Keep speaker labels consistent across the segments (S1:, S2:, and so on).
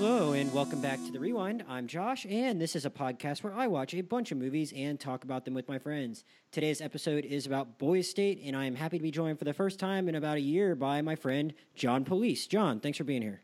S1: Hello, and welcome back to The Rewind. I'm Josh, and this is a podcast where I watch a bunch of movies and talk about them with my friends. Today's episode is about Boys State, and I am happy to be joined for the first time in about a year by my friend John Pulice. John, thanks for being here.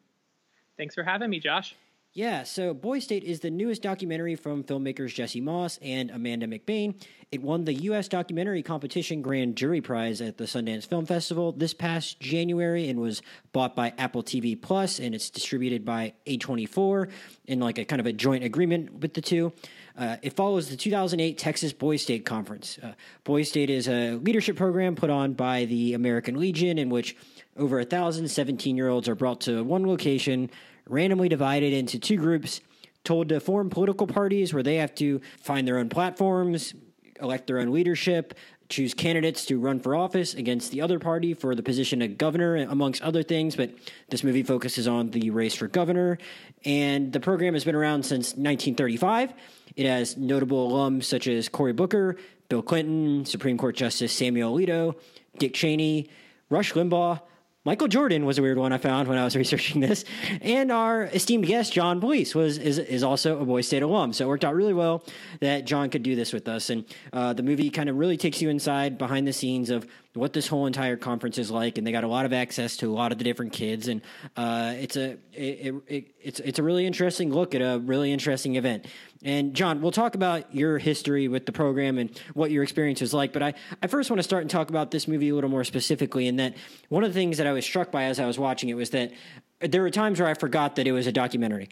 S2: Thanks for having me, Josh.
S1: Yeah, so Boys State is the newest documentary from filmmakers Jesse Moss and Amanda McBaine. It won the U.S. Documentary Competition Grand Jury Prize at the Sundance Film Festival this past January and was bought by Apple TV Plus, and it's distributed by A24 in like a kind of a joint agreement with the two. Uh, it follows the 2008 Texas Boys State Conference. Uh, Boys State is a leadership program put on by the American Legion in which over a thousand 17 year olds are brought to one location randomly divided into two groups, told to form political parties where they have to find their own platforms, elect their own leadership, choose candidates to run for office against the other party for the position of governor, amongst other things. But this movie focuses on the race for governor. And the program has been around since 1935. It has notable alums such as Cory Booker, Bill Clinton, Supreme Court Justice Samuel Alito, Dick Cheney, Rush Limbaugh, Michael Jordan was a weird one I found when I was researching this, and our esteemed guest John Pulice was is, is also a Boys State alum. So it worked out really well that John could do this with us, and uh, the movie kind of really takes you inside behind the scenes of what this whole entire conference is like, and they got a lot of access to a lot of the different kids, and uh, it's a it, it, it's it's a really interesting look at a really interesting event. And John, we'll talk about your history with the program and what your experience was like, but I I first want to start and talk about this movie a little more specifically. In that one of the things that I was struck by as I was watching it was that there were times where I forgot that it was a documentary,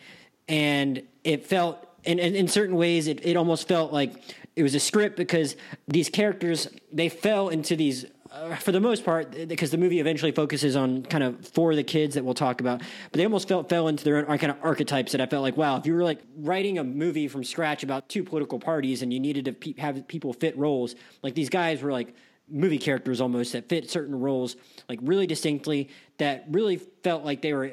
S1: and it felt. In, in, in certain ways, it, it almost felt like it was a script because these characters they fell into these uh, for the most part, because the movie eventually focuses on kind of for the kids that we'll talk about, but they almost felt fell into their own kind of archetypes that I felt like, wow, if you were like writing a movie from scratch about two political parties and you needed to pe- have people fit roles, like these guys were like movie characters almost that fit certain roles like really distinctly that really felt like they were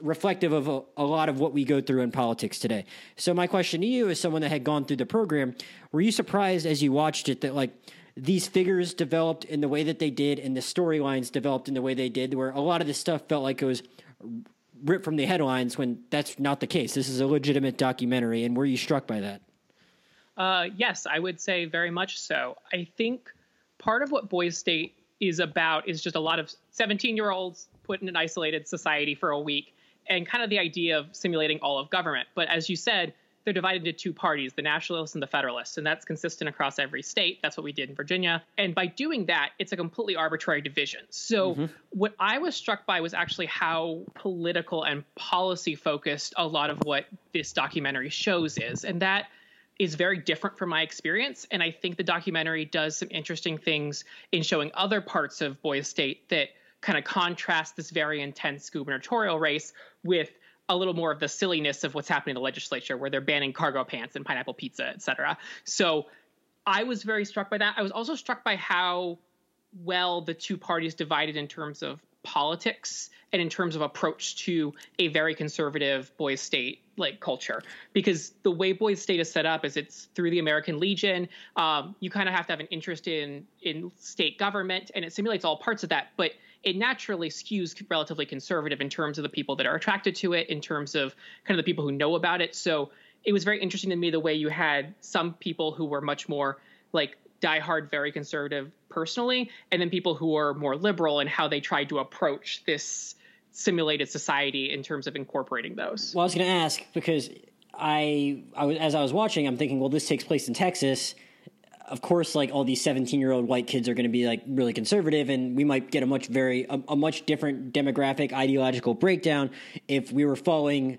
S1: reflective of a, a, lot of what we go through in politics today. So my question to you as someone that had gone through the program, were you surprised as you watched it that like these figures developed in the way that they did and the storylines developed in the way they did where a lot of this stuff felt like it was ripped from the headlines when that's not the case. This is a legitimate documentary and were you struck by that?
S2: Uh, yes i would say very much so. I think part of what boys state is about is just a lot of 17 year olds put in an isolated society for a week and kind of the idea of simulating all of government. But as you said they're divided into two parties, the Nationalists and the Federalists, and that's consistent across every state. That's what we did in Virginia. And by doing that, it's a completely arbitrary division. So mm-hmm. what I was struck by was actually how political and policy focused a lot of what this documentary shows is. And that is very different from my experience. And I think the documentary does some interesting things in showing other parts of Boys State that kind of contrast this very intense gubernatorial race with a little more of the silliness of what's happening in the legislature, where they're banning cargo pants and pineapple pizza, et cetera. So I was very struck by that. I was also struck by how well the two parties divided in terms of politics and in terms of approach to a very conservative boys state like culture because the way boys state is set up is it's through the american legion um, you kind of have to have an interest in in state government and it simulates all parts of that but it naturally skews relatively conservative in terms of the people that are attracted to it, in terms of kind of the people who know about it. So it was very interesting to me the way you had some people who were much more like diehard, very conservative personally, and then people who are more liberal and how they tried to approach this simulated society in terms of incorporating those.
S1: Well, I was going to ask because I, I was, as I was watching, I'm thinking, well, this takes place in Texas of course, like all these 17 year old white kids are going to be like really conservative, and we might get a much very a, a much different demographic ideological breakdown if we were following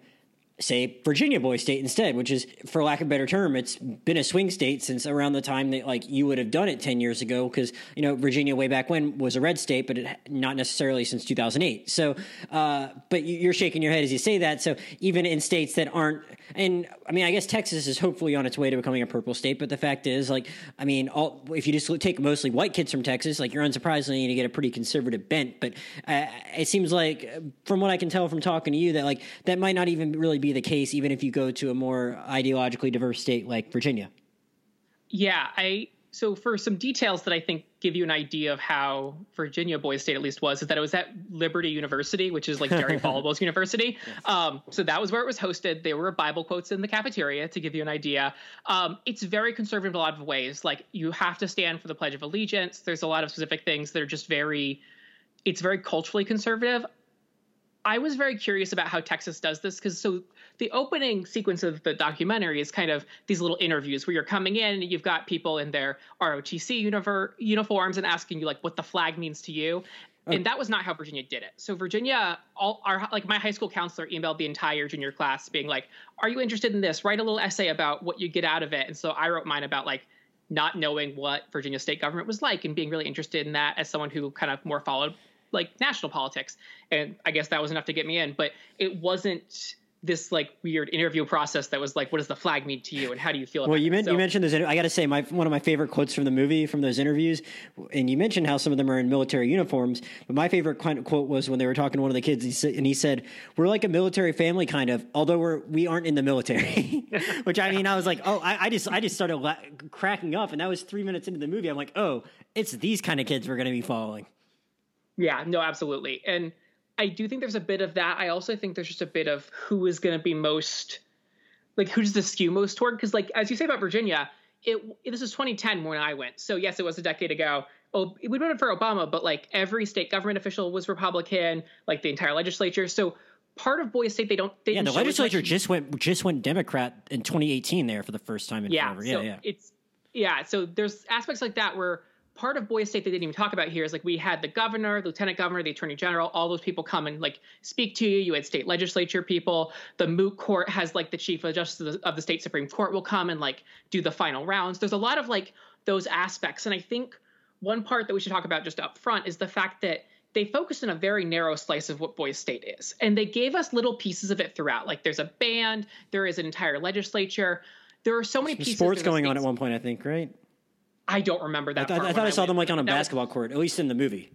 S1: say Virginia Boy State instead, which is, for lack of a better term, it's been a swing state since around the time that like you would have done it ten years ago, because you know Virginia way back when was a red state, but it, not necessarily since two thousand eight. So, uh, but you're shaking your head as you say that. So even in states that aren't, and I mean, I guess Texas is hopefully on its way to becoming a purple state, but the fact is, like, I mean, all if you just take mostly white kids from Texas, like you're unsurprisingly going to get a pretty conservative bent. But uh, it seems like, from what I can tell from talking to you, that like that might not even really be the case, even if you go to a more ideologically diverse state like Virginia.
S2: Yeah, I so for some details that I think give you an idea of how Virginia Boys State at least was, is that it was at Liberty University, which is like Jerry Falwell's university. Um, so that was where it was hosted. There were Bible quotes in the cafeteria to give you an idea. Um, it's very conservative in a lot of ways. Like you have to stand for the Pledge of Allegiance. There's a lot of specific things that are just very, it's very culturally conservative. I was very curious about how Texas does this because so the opening sequence of the documentary is kind of these little interviews where you're coming in and you've got people in their ROTC univer- uniforms and asking you like what the flag means to you. Oh. And that was not how Virginia did it. So Virginia, all our like my high school counselor emailed the entire junior class being like, "Are you interested in this? Write a little essay about what you get out of it." And so I wrote mine about like not knowing what Virginia state government was like and being really interested in that as someone who kind of more followed like national politics. And I guess that was enough to get me in, but it wasn't this like weird interview process that was like, what does the flag mean to you, and how do you feel? About it?
S1: Well, you,
S2: meant,
S1: so, you mentioned those. I got to say, my one of my favorite quotes from the movie from those interviews, and you mentioned how some of them are in military uniforms. But my favorite quote was when they were talking to one of the kids, he said, and he said, "We're like a military family, kind of, although we're we aren't in the military." Which I mean, I was like, oh, I, I just I just started la- cracking up, and that was three minutes into the movie. I'm like, oh, it's these kind of kids we're going to be following.
S2: Yeah, no, absolutely, and I do think there's a bit of that. I also think there's just a bit of who is going to be most like who's the skew most toward because like as you say about Virginia, it this is 2010 when I went. So yes, it was a decade ago. Oh, we went for Obama, but like every state government official was Republican, like the entire legislature. So part of Boys State, they don't. They
S1: yeah, the legislature just went just went Democrat in 2018 there for the first time in
S2: yeah,
S1: forever.
S2: Yeah,
S1: so yeah.
S2: It's yeah. So there's aspects like that where part of Boys State they didn't even talk about here is like we had the governor, the lieutenant governor, the attorney general, all those people come and like speak to you. You had state legislature people. The moot court has like the chief of justice of the state supreme court will come and like do the final rounds. There's a lot of like those aspects, and I think one part that we should talk about just up front is the fact that they focused on a very narrow slice of what Boys State is, and they gave us little pieces of it throughout. Like there's a band, there is an entire legislature. There are so many pieces.
S1: Sports going on at one point, I think, right?
S2: I don't remember that.
S1: I, th- I thought I, saw them like on a basketball was, court, at least in the movie.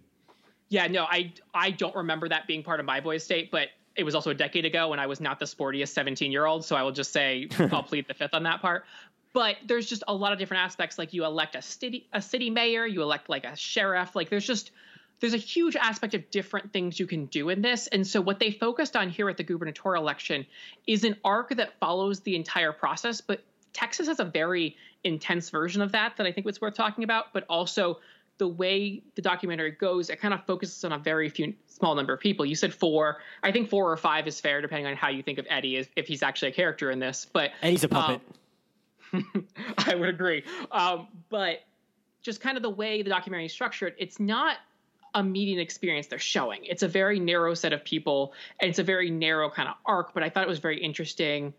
S2: Yeah, no, I I don't remember that being part of my Boys State, but it was also a decade ago when I was not the sportiest 17 year old. So I will just say I'll plead the fifth on that part. But there's just a lot of different aspects. Like you elect a city a city mayor, you elect like a sheriff. Like there's just there's a huge aspect of different things you can do in this. And so what they focused on here at the gubernatorial election is an arc that follows the entire process, but Texas has a very intense version of that that I think was worth talking about, but also the way the documentary goes, it kind of focuses on a very few small number of people. You said four. I think four or five is fair, depending on how you think of Eddie, if, if he's actually a character in this. But
S1: Eddie's a puppet.
S2: Um, I would agree. Um, but just kind of the way the documentary is structured, it's not a meeting experience they're showing. It's a very narrow set of people, and it's a very narrow kind of arc. But I thought it was very interesting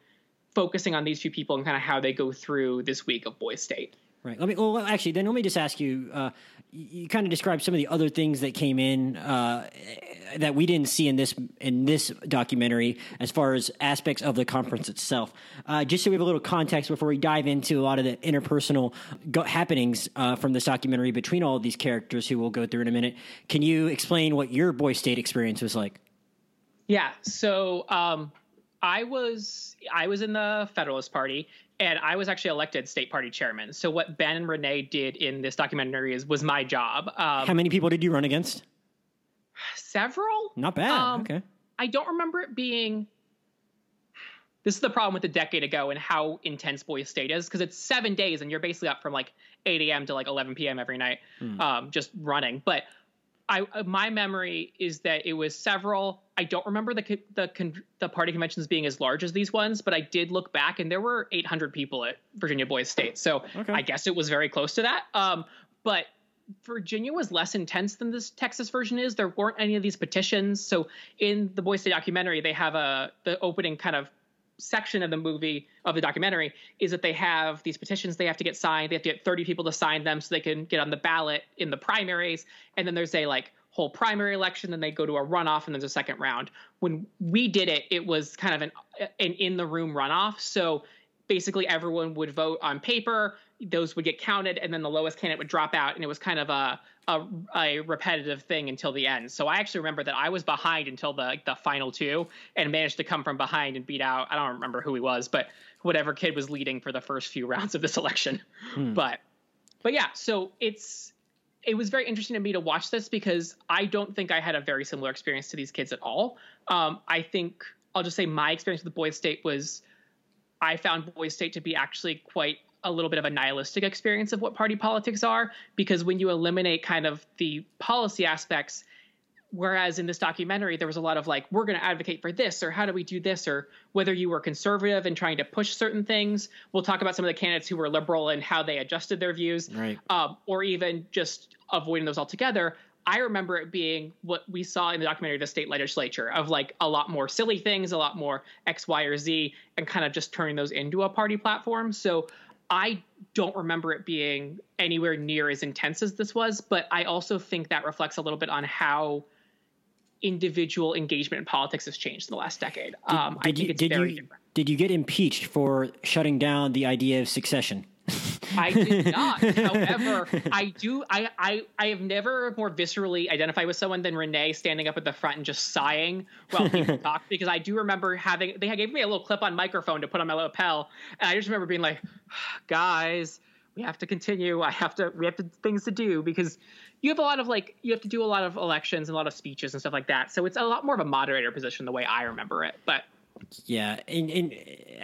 S2: focusing on these few people and kind of how they go through this week of Boys State.
S1: Right. Let me. Well, actually, then let me just ask you. Uh, you kind of described some of the other things that came in uh, that we didn't see in this in this documentary, as far as aspects of the conference itself. Uh, just so we have a little context before we dive into a lot of the interpersonal go- happenings uh, from this documentary between all of these characters, who we'll go through in a minute. Can you explain what your Boys State experience was like?
S2: Yeah. So. Um, I was I was in the Federalist Party, and I was actually elected state party chairman. So what Ben and Renee did in this documentary is was my job.
S1: Um, How many people did you run against?
S2: Several.
S1: Not bad. Um, okay.
S2: I don't remember it being. This is the problem with a decade ago and how intense Boys State is because it's seven days and you're basically up from like 8 a.m. to like 11 p.m. every night, hmm. um, just running. But I uh, my memory is that it was several. I don't remember the the the party conventions being as large as these ones, but I did look back and there were 800 people at Virginia Boys State. So okay. I guess it was very close to that. Um, but Virginia was less intense than this Texas version is. There weren't any of these petitions. So in the Boys State documentary, they have a the opening kind of section of the movie of the documentary is that they have these petitions they have to get signed. They have to get 30 people to sign them so they can get on the ballot in the primaries. And then there's a like whole primary election then they go to a runoff and there's a second round. When we did it it was kind of an an in the room runoff. So basically everyone would vote on paper. Those would get counted and then the lowest candidate would drop out and it was kind of a a, a, repetitive thing until the end. So I actually remember that I was behind until the the final two and managed to come from behind and beat out. I don't remember who he was, but whatever kid was leading for the first few rounds of this election. Hmm. But but yeah, so it's it was very interesting to me to watch this because I don't think I had a very similar experience to these kids at all. Um, I think I'll just say my experience with Boys State was I found Boys State to be actually quite a little bit of a nihilistic experience of what party politics are because when you eliminate kind of the policy aspects whereas in this documentary there was a lot of like we're going to advocate for this or how do we do this or whether you were conservative and trying to push certain things. We'll talk about some of the candidates who were liberal and how they adjusted their views
S1: right.
S2: um, or even just avoiding those altogether. I remember it being what we saw in the documentary, of the state legislature, of like a lot more silly things, a lot more X, Y, or Z, and kind of just turning those into a party platform. So I don't remember it being anywhere near as intense as this was, but I also think that reflects a little bit on how individual engagement in politics has changed in the last decade.
S1: Did,
S2: um,
S1: did
S2: I think
S1: you,
S2: it's
S1: did
S2: very
S1: you,
S2: different.
S1: Did you get impeached for shutting down the idea of succession?
S2: I did not. However, I do. I, I I have never more viscerally identified with someone than Renee standing up at the front and just sighing while people talk. Because I do remember having they gave me a little clip-on microphone to put on my lapel, and I just remember being like, "Guys, we have to continue. I have to. We have to, things to do because." You have a lot of like you have to do a lot of elections and a lot of speeches and stuff like that. So it's a lot more of a moderator position the way I remember it. But
S1: Yeah, and, and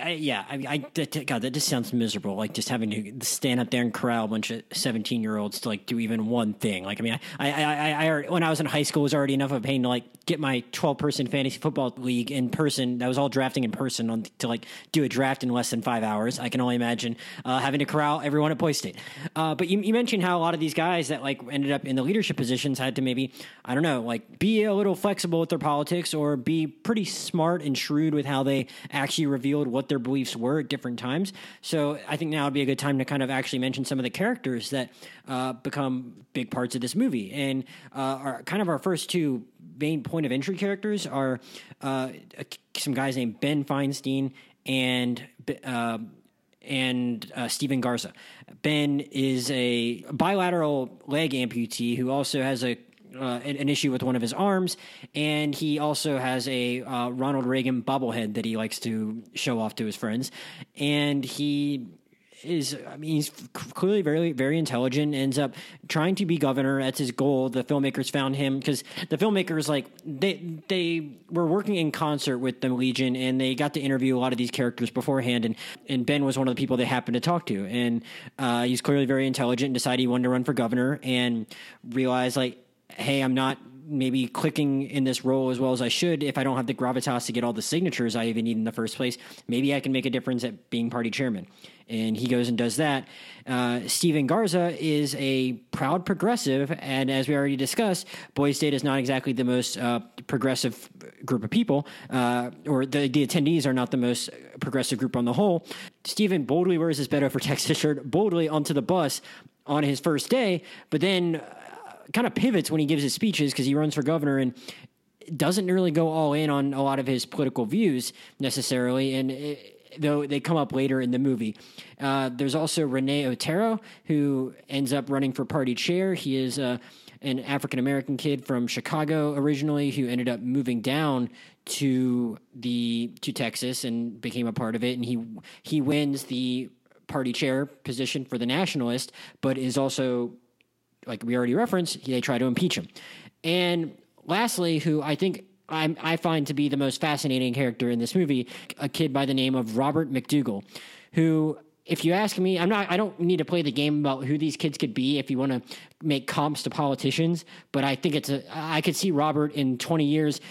S1: I, yeah, I, I God, that just sounds miserable. Like just having to stand up there and corral a bunch of seventeen-year-olds to like do even one thing. Like, I mean, I, I, I, I when I was in high school, it was already enough of a pain to like get my twelve-person fantasy football league in person. That was all drafting in person on to like do a draft in less than five hours. I can only imagine uh, having to corral everyone at Boy State. Uh, but you, you mentioned how a lot of these guys that like ended up in the leadership positions had to maybe, I don't know, like be a little flexible with their politics or be pretty smart and shrewd with how they actually revealed what their beliefs were at different times. So I think now would be a good time to kind of actually mention some of the characters that uh, become big parts of this movie. And uh, our kind of our first two main point of entry characters are uh, some guys named Ben Feinstein and. Uh, and uh, Stephen Garza. Ben is a bilateral leg amputee who also has a uh, an, issue with one of his arms, and he also has a uh, Ronald Reagan bobblehead that he likes to show off to his friends, and he is I mean he's clearly very very intelligent ends up trying to be governor. That's his goal. The filmmakers found him because the filmmakers like they they were working in concert with the Legion and they got to interview a lot of these characters beforehand and and Ben was one of the people they happened to talk to and uh, he's clearly very intelligent and decided he wanted to run for governor and realized like hey I'm not maybe clicking in this role as well as I should if I don't have the gravitas to get all the signatures I even need in the first place. Maybe I can make a difference at being party chairman. And he goes and does that. Uh, Stephen Garza is a proud progressive. And as we already discussed, Boys State is not exactly the most uh, progressive group of people, uh, or the, the attendees are not the most progressive group on the whole. Stephen boldly wears his Beto for Texas shirt boldly onto the bus on his first day, but then kind of pivots when he gives his speeches because he runs for governor and doesn't really go all in on a lot of his political views necessarily. And it, though they come up later in the movie, uh, there's also Renee Otero who ends up running for party chair. He is uh, an African American kid from Chicago originally who ended up moving down to the to Texas and became a part of it. And he he wins the party chair position for the Nationalist, but is also like we already referenced, they try to impeach him. And lastly, who I think I'm, i find to be the most fascinating character in this movie, a kid by the name of Robert MacDougall, who, if you ask me, I'm not. I don't need to play the game about who these kids could be if you want to make comps to politicians. But I think it's a. I could see Robert in 20 years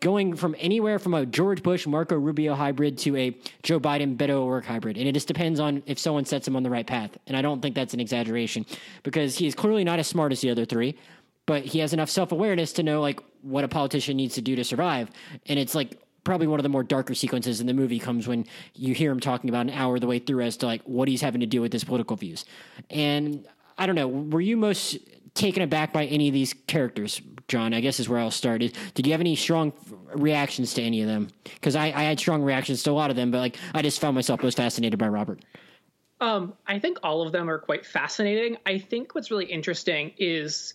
S1: going from anywhere from a George Bush, Marco Rubio hybrid to a Joe Biden, Beto O'Rourke hybrid. And it just depends on if someone sets him on the right path. And I don't think that's an exaggeration because he is clearly not as smart as the other three, but he has enough self awareness to know like what a politician needs to do to survive. And it's like probably one of the more darker sequences in the movie comes when you hear him talking about an hour the way through as to like what he's having to do with his political views. And I don't know, were you most taken aback by any of these characters, John? I guess is where I'll start. Did you have any strong reactions to any of them? Because I, I had strong reactions to a lot of them, but like I just found myself most fascinated by Robert.
S2: Um, I think all of them are quite fascinating. I think what's really interesting is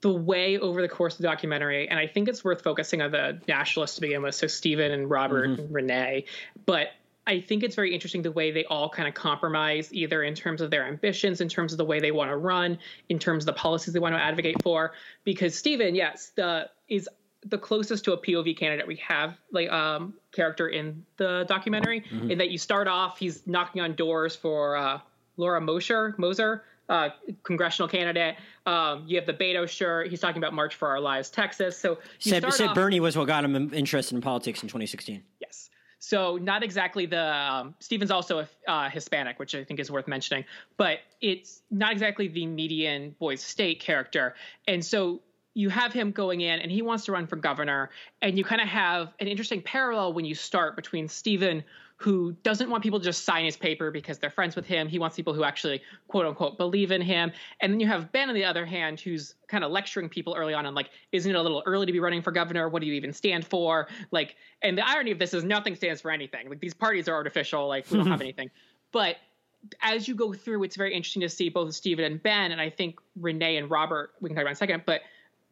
S2: the way over the course of the documentary, and I think it's worth focusing on the nationalists to begin with, so Stephen and Robert mm-hmm. and Renee, but I think it's very interesting the way they all kind of compromise, either in terms of their ambitions, in terms of the way they want to run, in terms of the policies they want to advocate for. Because Stephen, yes, the is the closest to a POV candidate we have, like um, character in the documentary, mm-hmm. in that you start off, he's knocking on doors for uh, Laura Mosher, Moser, uh, congressional candidate. Um, you have the Beto shirt. He's talking about March for Our Lives, Texas. So
S1: said, said off, Bernie was what got him interested in politics in 2016.
S2: So not exactly the um, Stephen's also a uh, Hispanic, which I think is worth mentioning, but it's not exactly the median Boys State character, and so you have him going in and he wants to run for governor, and you kind of have an interesting parallel when you start between Stephen, who doesn't want people to just sign his paper because they're friends with him. He wants people who actually, quote unquote, believe in him. And then you have Ben, on the other hand, who's kind of lecturing people early on on like, isn't it a little early to be running for governor? What do you even stand for? Like, and the irony of this is nothing stands for anything. Like, these parties are artificial. Like, we don't have anything. But as you go through, it's very interesting to see both Stephen and Ben, and I think Renee and Robert, we can talk about in a second, but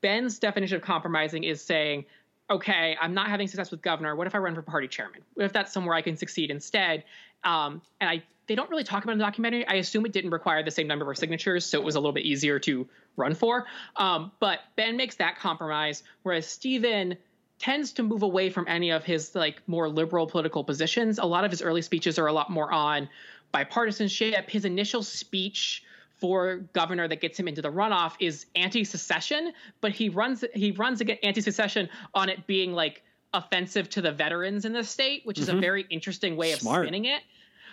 S2: Ben's definition of compromising is saying, okay, I'm not having success with governor. What if I run for party chairman? What if that's somewhere I can succeed instead? Um, and I they don't really talk about in the documentary. I assume it didn't require the same number of signatures, so it was a little bit easier to run for. Um, but Ben makes that compromise, whereas Stephen tends to move away from any of his like more liberal political positions. A lot of his early speeches are a lot more on bipartisanship. His initial speech for governor that gets him into the runoff is anti-secession, but he runs he runs against anti-secession on it being like offensive to the veterans in the state, which mm-hmm. is a mm-hmm. very interesting way Smart. of spinning it.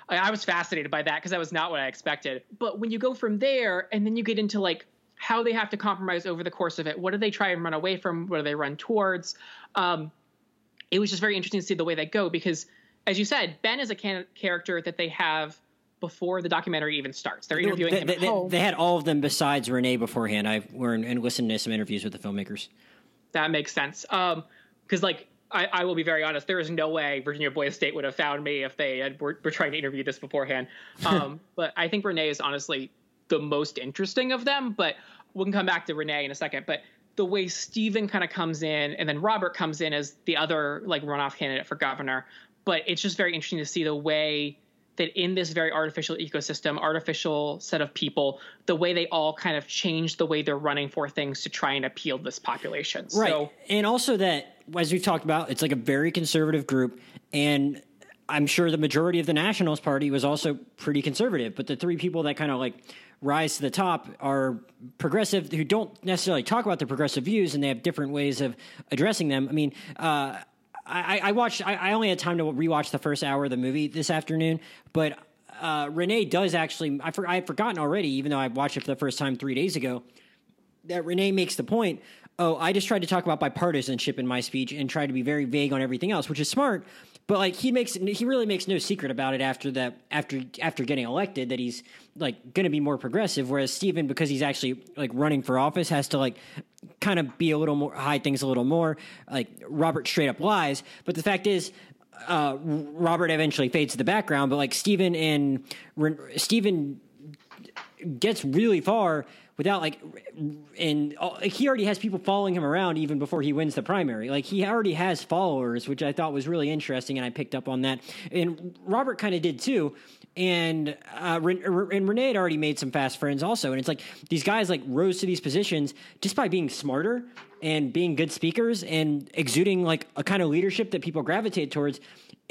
S2: I, I was fascinated by that because that was not what I expected. But when you go from there and then you get into like how they have to compromise over the course of it, what do they try and run away from? What do they run towards? Um, it was just very interesting to see the way they go because, as you said, Ben is a can- character that they have before the documentary even starts. They're interviewing
S1: they,
S2: him.
S1: They, they, they, had all of them besides Renee beforehand. I were and listened to some interviews with the filmmakers.
S2: That makes sense. Um, because like I, I, will be very honest, there is no way Virginia Boys State would have found me if they had, were, were trying to interview this beforehand. Um, but I think Renee is honestly the most interesting of them. But we can come back to Renee in a second. But the way Stephen kind of comes in, and then Robert comes in as the other like runoff candidate for governor. But it's just very interesting to see the way that in this very artificial ecosystem, artificial set of people, the way they all kind of change the way they're running for things to try and appeal this population.
S1: Right. So, and also that, as we've talked about, it's like a very conservative group. And I'm sure the majority of the Nationalist Party was also pretty conservative. But the three people that kind of like rise to the top are progressive who don't necessarily talk about their progressive views and they have different ways of addressing them. I mean, uh, I, I watched. I, I, only had time to rewatch the first hour of the movie this afternoon, but uh, Renee does actually. I for, I had forgotten already, even though I watched it for the first time three days ago. That Renee makes the point. Oh, I just tried to talk about bipartisanship in my speech and tried to be very vague on everything else, which is smart. But like he makes, he really makes no secret about it after that. After after getting elected, that he's like going to be more progressive. Whereas Stephen, because he's actually like running for office, has to like kind of be a little more hide things a little more. Like Robert straight up lies. But the fact is, uh, Robert eventually fades to the background. But like Stephen and Stephen gets really far without like and like, he already has people following him around even before he wins the primary. Like he already has followers which i thought was really interesting and i picked up on that. And robert kind of did too and uh, and Renee had already made some fast friends also, and it's like these guys like rose to these positions just by being smarter and being good speakers and exuding like a kind of leadership that people gravitate towards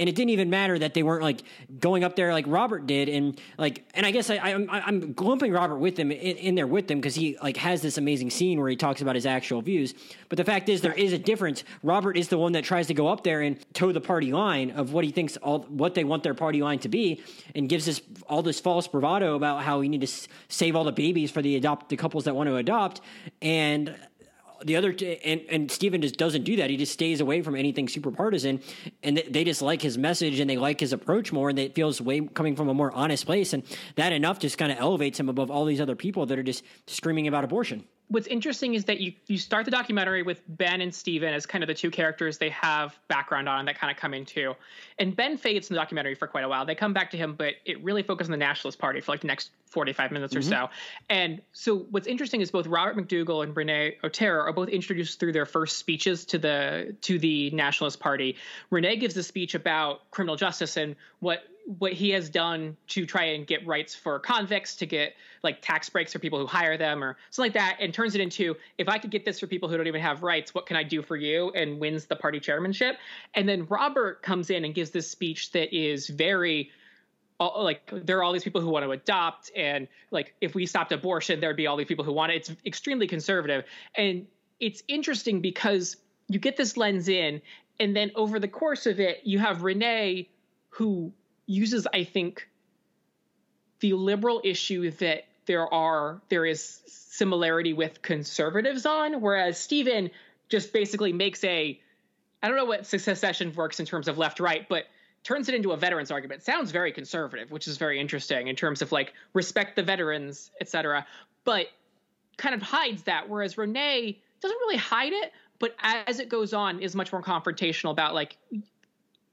S1: and it didn't even matter that they weren't like going up there like Robert did, and like, and I guess I, I am I'm lumping Robert with them in, in there with them because he like has this amazing scene where he talks about his actual views. But the fact is, there is a difference. Robert is the one that tries to go up there and toe the party line of what he thinks all what they want their party line to be, and gives us all this false bravado about how we need to s- save all the babies for the adopt the couples that want to adopt, and the other and and Stephen just doesn't do that. He just stays away from anything super partisan, and they just like his message and they like his approach more, and it feels way coming from a more honest place, and that enough just kind of elevates him above all these other people that are just screaming about abortion.
S2: What's interesting is that you you start the documentary with Ben and Stephen as kind of the two characters they have background on that kind of come into. And Ben fades in the documentary for quite a while. They come back to him, but it really focuses on the Nationalist Party for like the next 45 minutes mm-hmm. or so. And so what's interesting is both Robert MacDougall and Renee Otero are both introduced through their first speeches to the to the Nationalist Party. Renee gives a speech about criminal justice and what what he has done to try and get rights for convicts to get like tax breaks for people who hire them or something like that and turns it into if i could get this for people who don't even have rights what can i do for you? And wins the party chairmanship. And then robert comes in and gives this speech that is very uh, like there are all these people who want to adopt and like if we stopped abortion there'd be all these people who want it. It's extremely conservative. And it's interesting because you get this lens in and then over the course of it you have renee who uses, I think, the liberal issue that there are there is similarity with conservatives on, whereas Stephen just basically makes a I don't know what secession works in terms of left right, but turns it into a veterans argument. Sounds very conservative, which is very interesting in terms of like respect the veterans, etc. But kind of hides that, whereas Renee doesn't really hide it, but as it goes on, is much more confrontational about like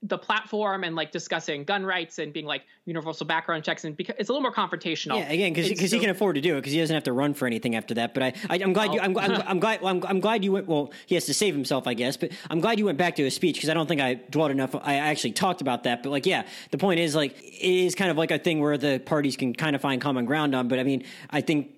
S2: the platform and like discussing gun rights and being like universal background checks and because it's a little more confrontational.
S1: Yeah, again, because because he can afford to do it because he doesn't have to run for anything after that. But I, I am glad you I'm, I'm, I'm, glad I'm, I'm glad you went. Well, he has to save himself, I guess. But I'm glad you went back to his speech because I don't think I dwelled enough. I actually talked about that. But like, yeah, the point is like it is kind of like a thing where the parties can kind of find common ground on. But I mean, I think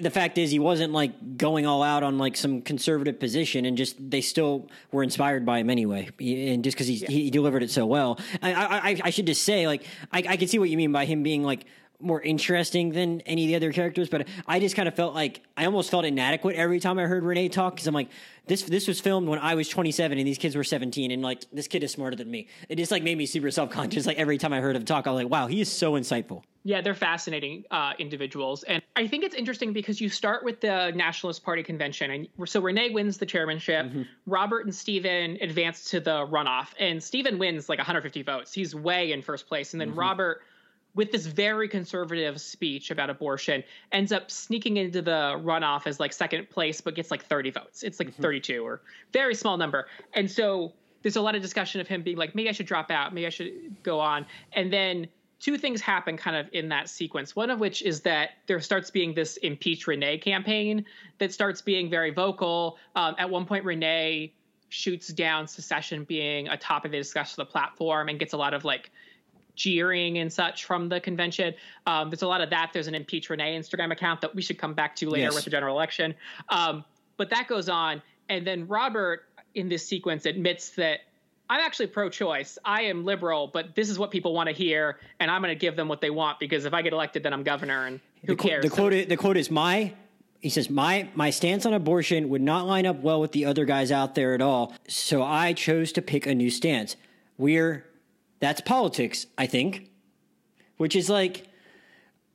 S1: the fact is he wasn't like going all out on like some conservative position and just they still were inspired by him anyway and just because yeah. he delivered it so well I, I, I should just say like I, I can see what you mean by him being like more interesting than any of the other characters, but I just kind of felt like I almost felt inadequate every time I heard Renee talk because I'm like, this this was filmed when I was 27 and these kids were 17, and like this kid is smarter than me. It just like made me super self conscious. Like every time I heard him talk, I was like, wow, he is so insightful.
S2: Yeah, they're fascinating uh, individuals, and I think it's interesting because you start with the Nationalist Party convention, and so Renee wins the chairmanship. Mm-hmm. Robert and Stephen advance to the runoff, and Stephen wins like 150 votes. He's way in first place, and then mm-hmm. Robert with this very conservative speech about abortion, ends up sneaking into the runoff as like second place, but gets like 30 votes. It's like mm-hmm. 32 or very small number. And so there's a lot of discussion of him being like, maybe I should drop out, maybe I should go on. And then two things happen kind of in that sequence. One of which is that there starts being this impeach Renee campaign that starts being very vocal. Um, at one point, Renee shoots down secession being a topic they discuss on the platform and gets a lot of like jeering and such from the convention. Um, there's a lot of that. There's an impeach Renee Instagram account that we should come back to later yes. with the general election. Um, but that goes on. And then Robert in this sequence admits that I'm actually pro-choice. I am liberal, but this is what people want to hear, and I'm going to give them what they want because if I get elected, then I'm governor, and who
S1: the,
S2: cares?
S1: The quote, the quote is my. He says my my stance on abortion would not line up well with the other guys out there at all, so I chose to pick a new stance. We're that's politics, I think, which is like,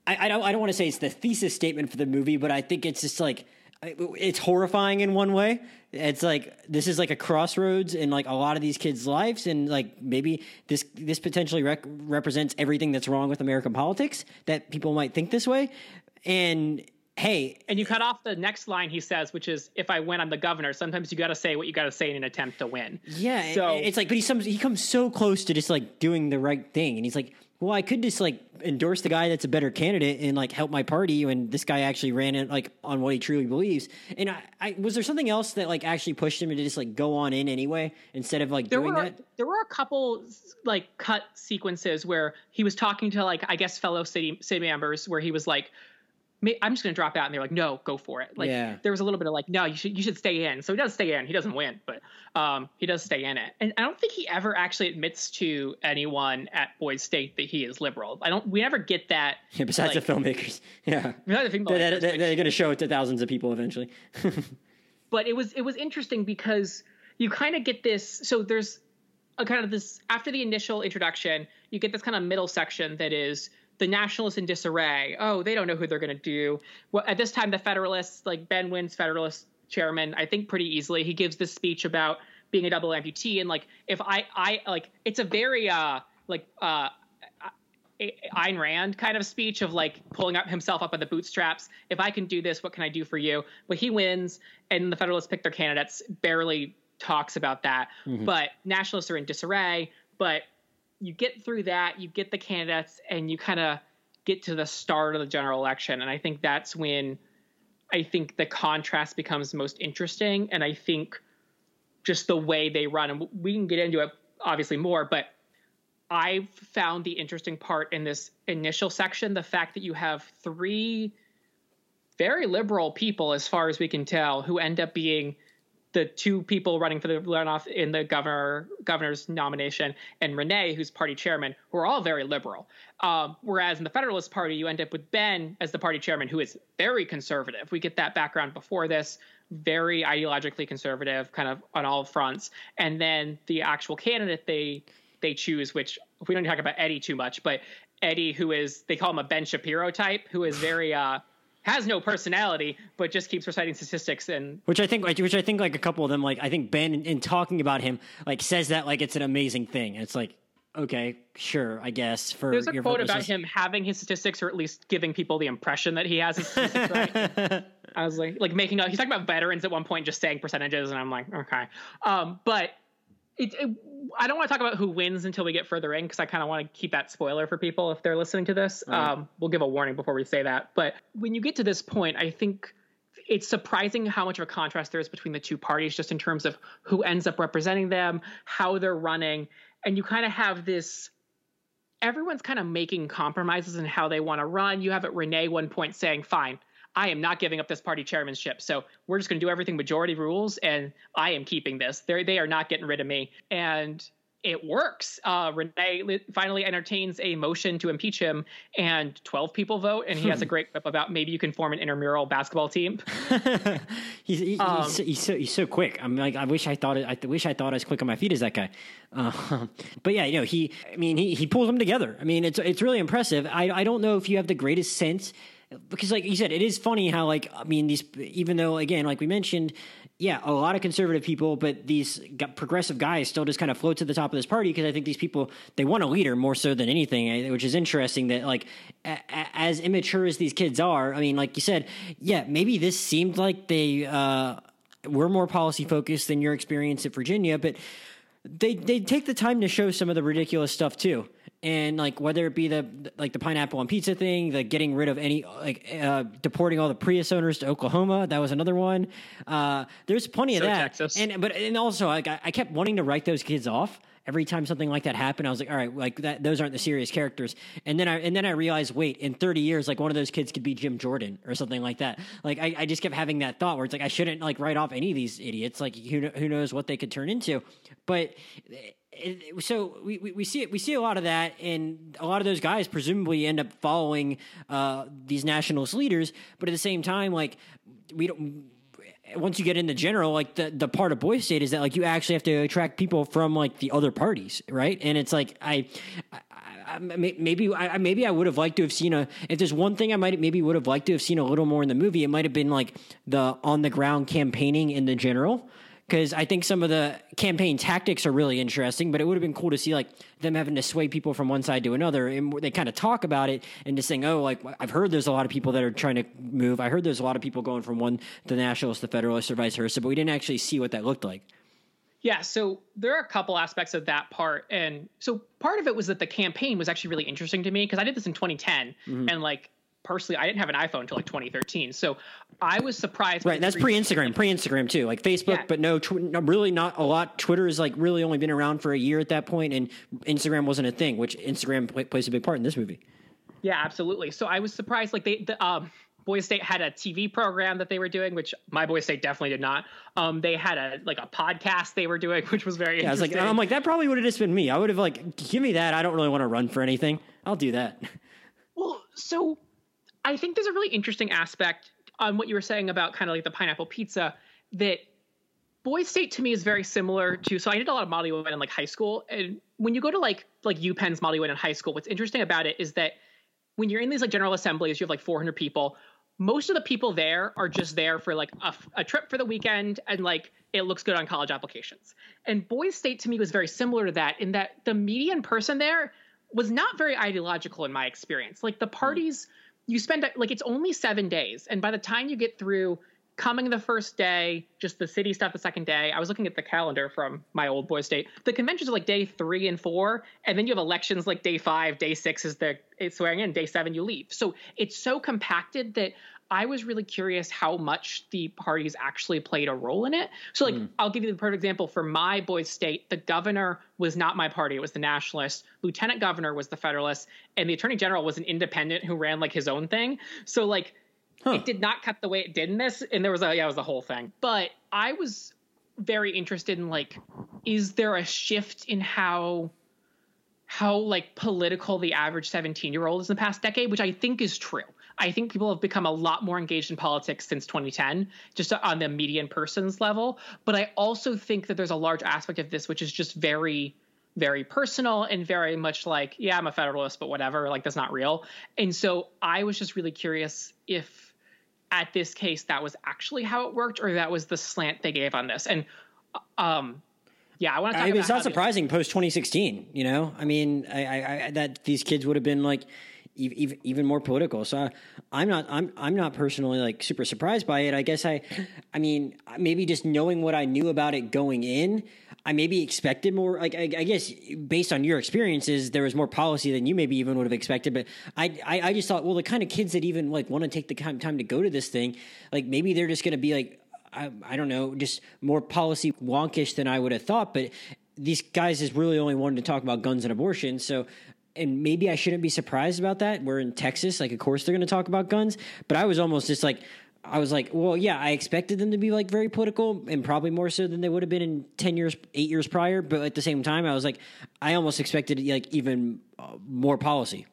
S1: I, I don't, I don't want to say it's the thesis statement for the movie, but I think it's just like, it's horrifying in one way. It's like this is like a crossroads in like a lot of these kids' lives, and like maybe this this potentially rec- represents everything that's wrong with American politics that people might think this way. And hey
S2: and you cut off the next line he says which is if i win i'm the governor. Sometimes you got to say what you got to say in an attempt to win.
S1: Yeah so it's like but he's some, he comes so close to just like doing the right thing and he's like well i could just like endorse the guy that's a better candidate and like help my party and this guy actually ran it like on what he truly believes. And I, I was there something else that like actually pushed him to just like go on in anyway instead of like
S2: there
S1: doing
S2: were,
S1: that?
S2: there were a couple like cut sequences where he was talking to like i guess fellow city city members where he was like I'm just going to drop out. And they're like, no, go for it. Like yeah. there was a little bit of like, no, you should, you should stay in. So he does stay in. He doesn't win, but um, he does stay in it. And I don't think he ever actually admits to anyone at Boys State that he is liberal. I don't, we never get that.
S1: Yeah, besides like, the filmmakers. Yeah. Besides the filmmakers, they're, they're, they're going to show it to thousands of people eventually.
S2: but it was, it was interesting because you kind of get this. So there's a kind of this, after the initial introduction, you get this kind of middle section that is, the nationalists in disarray. Oh, they don't know who they're going to do. Well, at this time, the Federalists, like Ben wins Federalist chairman, I think pretty easily. He gives this speech about being a double amputee and like if I I like it's a very uh like uh Ayn Rand kind of speech of like pulling up himself up by the bootstraps. If I can do this, what can I do for you? But he wins, and the Federalists pick their candidates. Barely talks about that, mm-hmm. but nationalists are in disarray. But you get through that, you get the candidates, and you kind of get to the start of the general election. And I think that's when I think the contrast becomes most interesting. And I think just the way they run, and we can get into it obviously more, but I found the interesting part in this initial section the fact that you have three very liberal people, as far as we can tell, who end up being the two people running for the runoff in the governor governor's nomination and Renee, who's party chairman, who are all very liberal. Um, whereas in the Federalist Party, you end up with Ben as the party chairman, who is very conservative. We get that background before this, very ideologically conservative, kind of on all fronts. And then the actual candidate they they choose, which we don't talk about Eddie too much, but Eddie, who is they call him a Ben Shapiro type, who is very uh, has no personality, but just keeps reciting statistics and
S1: which I think, which I think, like a couple of them, like I think Ben, in, in talking about him, like says that like it's an amazing thing. And it's like, okay, sure, I guess. For
S2: there's a quote
S1: purposes.
S2: about him having his statistics, or at least giving people the impression that he has his statistics right. I was like, like making up. He's talking about veterans at one point, just saying percentages, and I'm like, okay, um, but it, it, I don't want to talk about who wins until we get further in because I kind of want to keep that spoiler for people if they're listening to this. Right. Um, we'll give a warning before we say that. But when you get to this point, I think it's surprising how much of a contrast there is between the two parties, just in terms of who ends up representing them, how they're running, and you kind of have this. Everyone's kind of making compromises in how they want to run. You have at Renee one point saying, "Fine, I am not giving up this party chairmanship. So we're just going to do everything majority rules, and I am keeping this. They they are not getting rid of me, and it works. Uh, Renee finally entertains a motion to impeach him, and 12 people vote. And he has a great clip about maybe you can form an intramural basketball team.
S1: he's, he, um, he's, he's, so, he's so quick. I'm like, I wish I thought it, I wish I thought as quick on my feet as that guy. Uh, but yeah, you know, he, I mean, he, he pulls them together. I mean, it's, it's really impressive. I, I don't know if you have the greatest sense because like you said it is funny how like i mean these even though again like we mentioned yeah a lot of conservative people but these progressive guys still just kind of float to the top of this party because i think these people they want a leader more so than anything eh, which is interesting that like a, a, as immature as these kids are i mean like you said yeah maybe this seemed like they uh, were more policy focused than your experience at virginia but they they take the time to show some of the ridiculous stuff too and like whether it be the like the pineapple on pizza thing, the getting rid of any like uh, deporting all the Prius owners to Oklahoma, that was another one. Uh, there's plenty so of that,
S2: Texas.
S1: and but and also like I, I kept wanting to write those kids off every time something like that happened, I was like, all right, like that, those aren't the serious characters. And then I, and then I realized, wait, in 30 years, like one of those kids could be Jim Jordan or something like that. Like I, I just kept having that thought where it's like, I shouldn't like write off any of these idiots. Like who, who knows what they could turn into. But so we, we, we see it we see a lot of that and a lot of those guys presumably end up following uh, these nationalist leaders. But at the same time like we don't once you get in the general like the, the part of Boys State is that like you actually have to attract people from like the other parties right? And it's like i, I maybe I maybe I would have liked to have seen a if there's one thing I might maybe would have liked to have seen a little more in the movie it might have been like the on the ground campaigning in the general because I think some of the campaign tactics are really interesting, but it would have been cool to see like them having to sway people from one side to another, and they kind of talk about it and just saying, "Oh, like I've heard there's a lot of people that are trying to move. I heard there's a lot of people going from one the Nationalists, the Federalists, or vice versa." But we didn't actually see what that looked like.
S2: Yeah, so there are a couple aspects of that part, and so part of it was that the campaign was actually really interesting to me because I did this in 2010, mm-hmm. and like personally, I didn't have an iPhone until like 2013. So I was surprised.
S1: Right. That's pre Instagram, pre Instagram too, like Facebook, yeah. but no, tw- no, really not a lot. Twitter is like really only been around for a year at that point, and Instagram wasn't a thing, which Instagram play, plays a big part in this movie.
S2: Yeah, absolutely. So I was surprised. Like they, the, um, Boys State had a TV program that they were doing, which my Boys State definitely did not. Um, they had a like a podcast they were doing, which was very. Yeah, I was
S1: like, I'm like that probably would have just been me. I would have like, give me that. I don't really want to run for anything. I'll do that.
S2: Well, so I think there's a really interesting aspect on what you were saying about kind of like the pineapple pizza that Boys State to me is very similar to. So I did a lot of Model UN in like high school, and when you go to like like UPenn's Model UN in high school, what's interesting about it is that when you're in these like general assemblies, you have like 400 people. Most of the people there are just there for like a, a trip for the weekend, and like it looks good on college applications. And Boys State to me was very similar to that in that the median person there was not very ideological in my experience. Like the hmm. parties, you spend like it's only seven days, and by the time you get through coming the first day, just the city stuff the second day. I was looking at the calendar from my old boy state. The conventions are like day three and four, and then you have elections like day five, day six is the swearing in, day seven you leave. So it's so compacted that I was really curious how much the parties actually played a role in it. So, like, mm. I'll give you the perfect example. For my boys' state, the governor was not my party; it was the Nationalists. Lieutenant governor was the Federalist, and the Attorney General was an independent who ran like his own thing. So, like, Huh. It did not cut the way it did in this, and there was a yeah, it was the whole thing. But I was very interested in like, is there a shift in how how like political the average 17 year old is in the past decade, which I think is true. I think people have become a lot more engaged in politics since 2010, just on the median person's level. But I also think that there's a large aspect of this which is just very, very personal and very much like, yeah, I'm a Federalist, but whatever, like that's not real. And so I was just really curious if at this case that was actually how it worked or that was the slant they gave on this and um yeah i want to
S1: I
S2: mean,
S1: it's not surprising post 2016 you know i mean I, I, I, that these kids would have been like even, even more political so I, am not i'm i'm not personally like super surprised by it i guess i i mean maybe just knowing what i knew about it going in I maybe expected more. Like I, I, guess based on your experiences, there was more policy than you maybe even would have expected. But I, I, I just thought, well, the kind of kids that even like want to take the time to go to this thing, like maybe they're just going to be like, I, I don't know, just more policy wonkish than I would have thought. But these guys is really only wanted to talk about guns and abortion. So and maybe I shouldn't be surprised about that. We're in Texas, like of course they're going to talk about guns, but I was almost just like I was like, well, yeah, I expected them to be like very political and probably more so than they would have been in 10 years, eight years prior. But at the same time, I was like, I almost expected like even uh, more policy.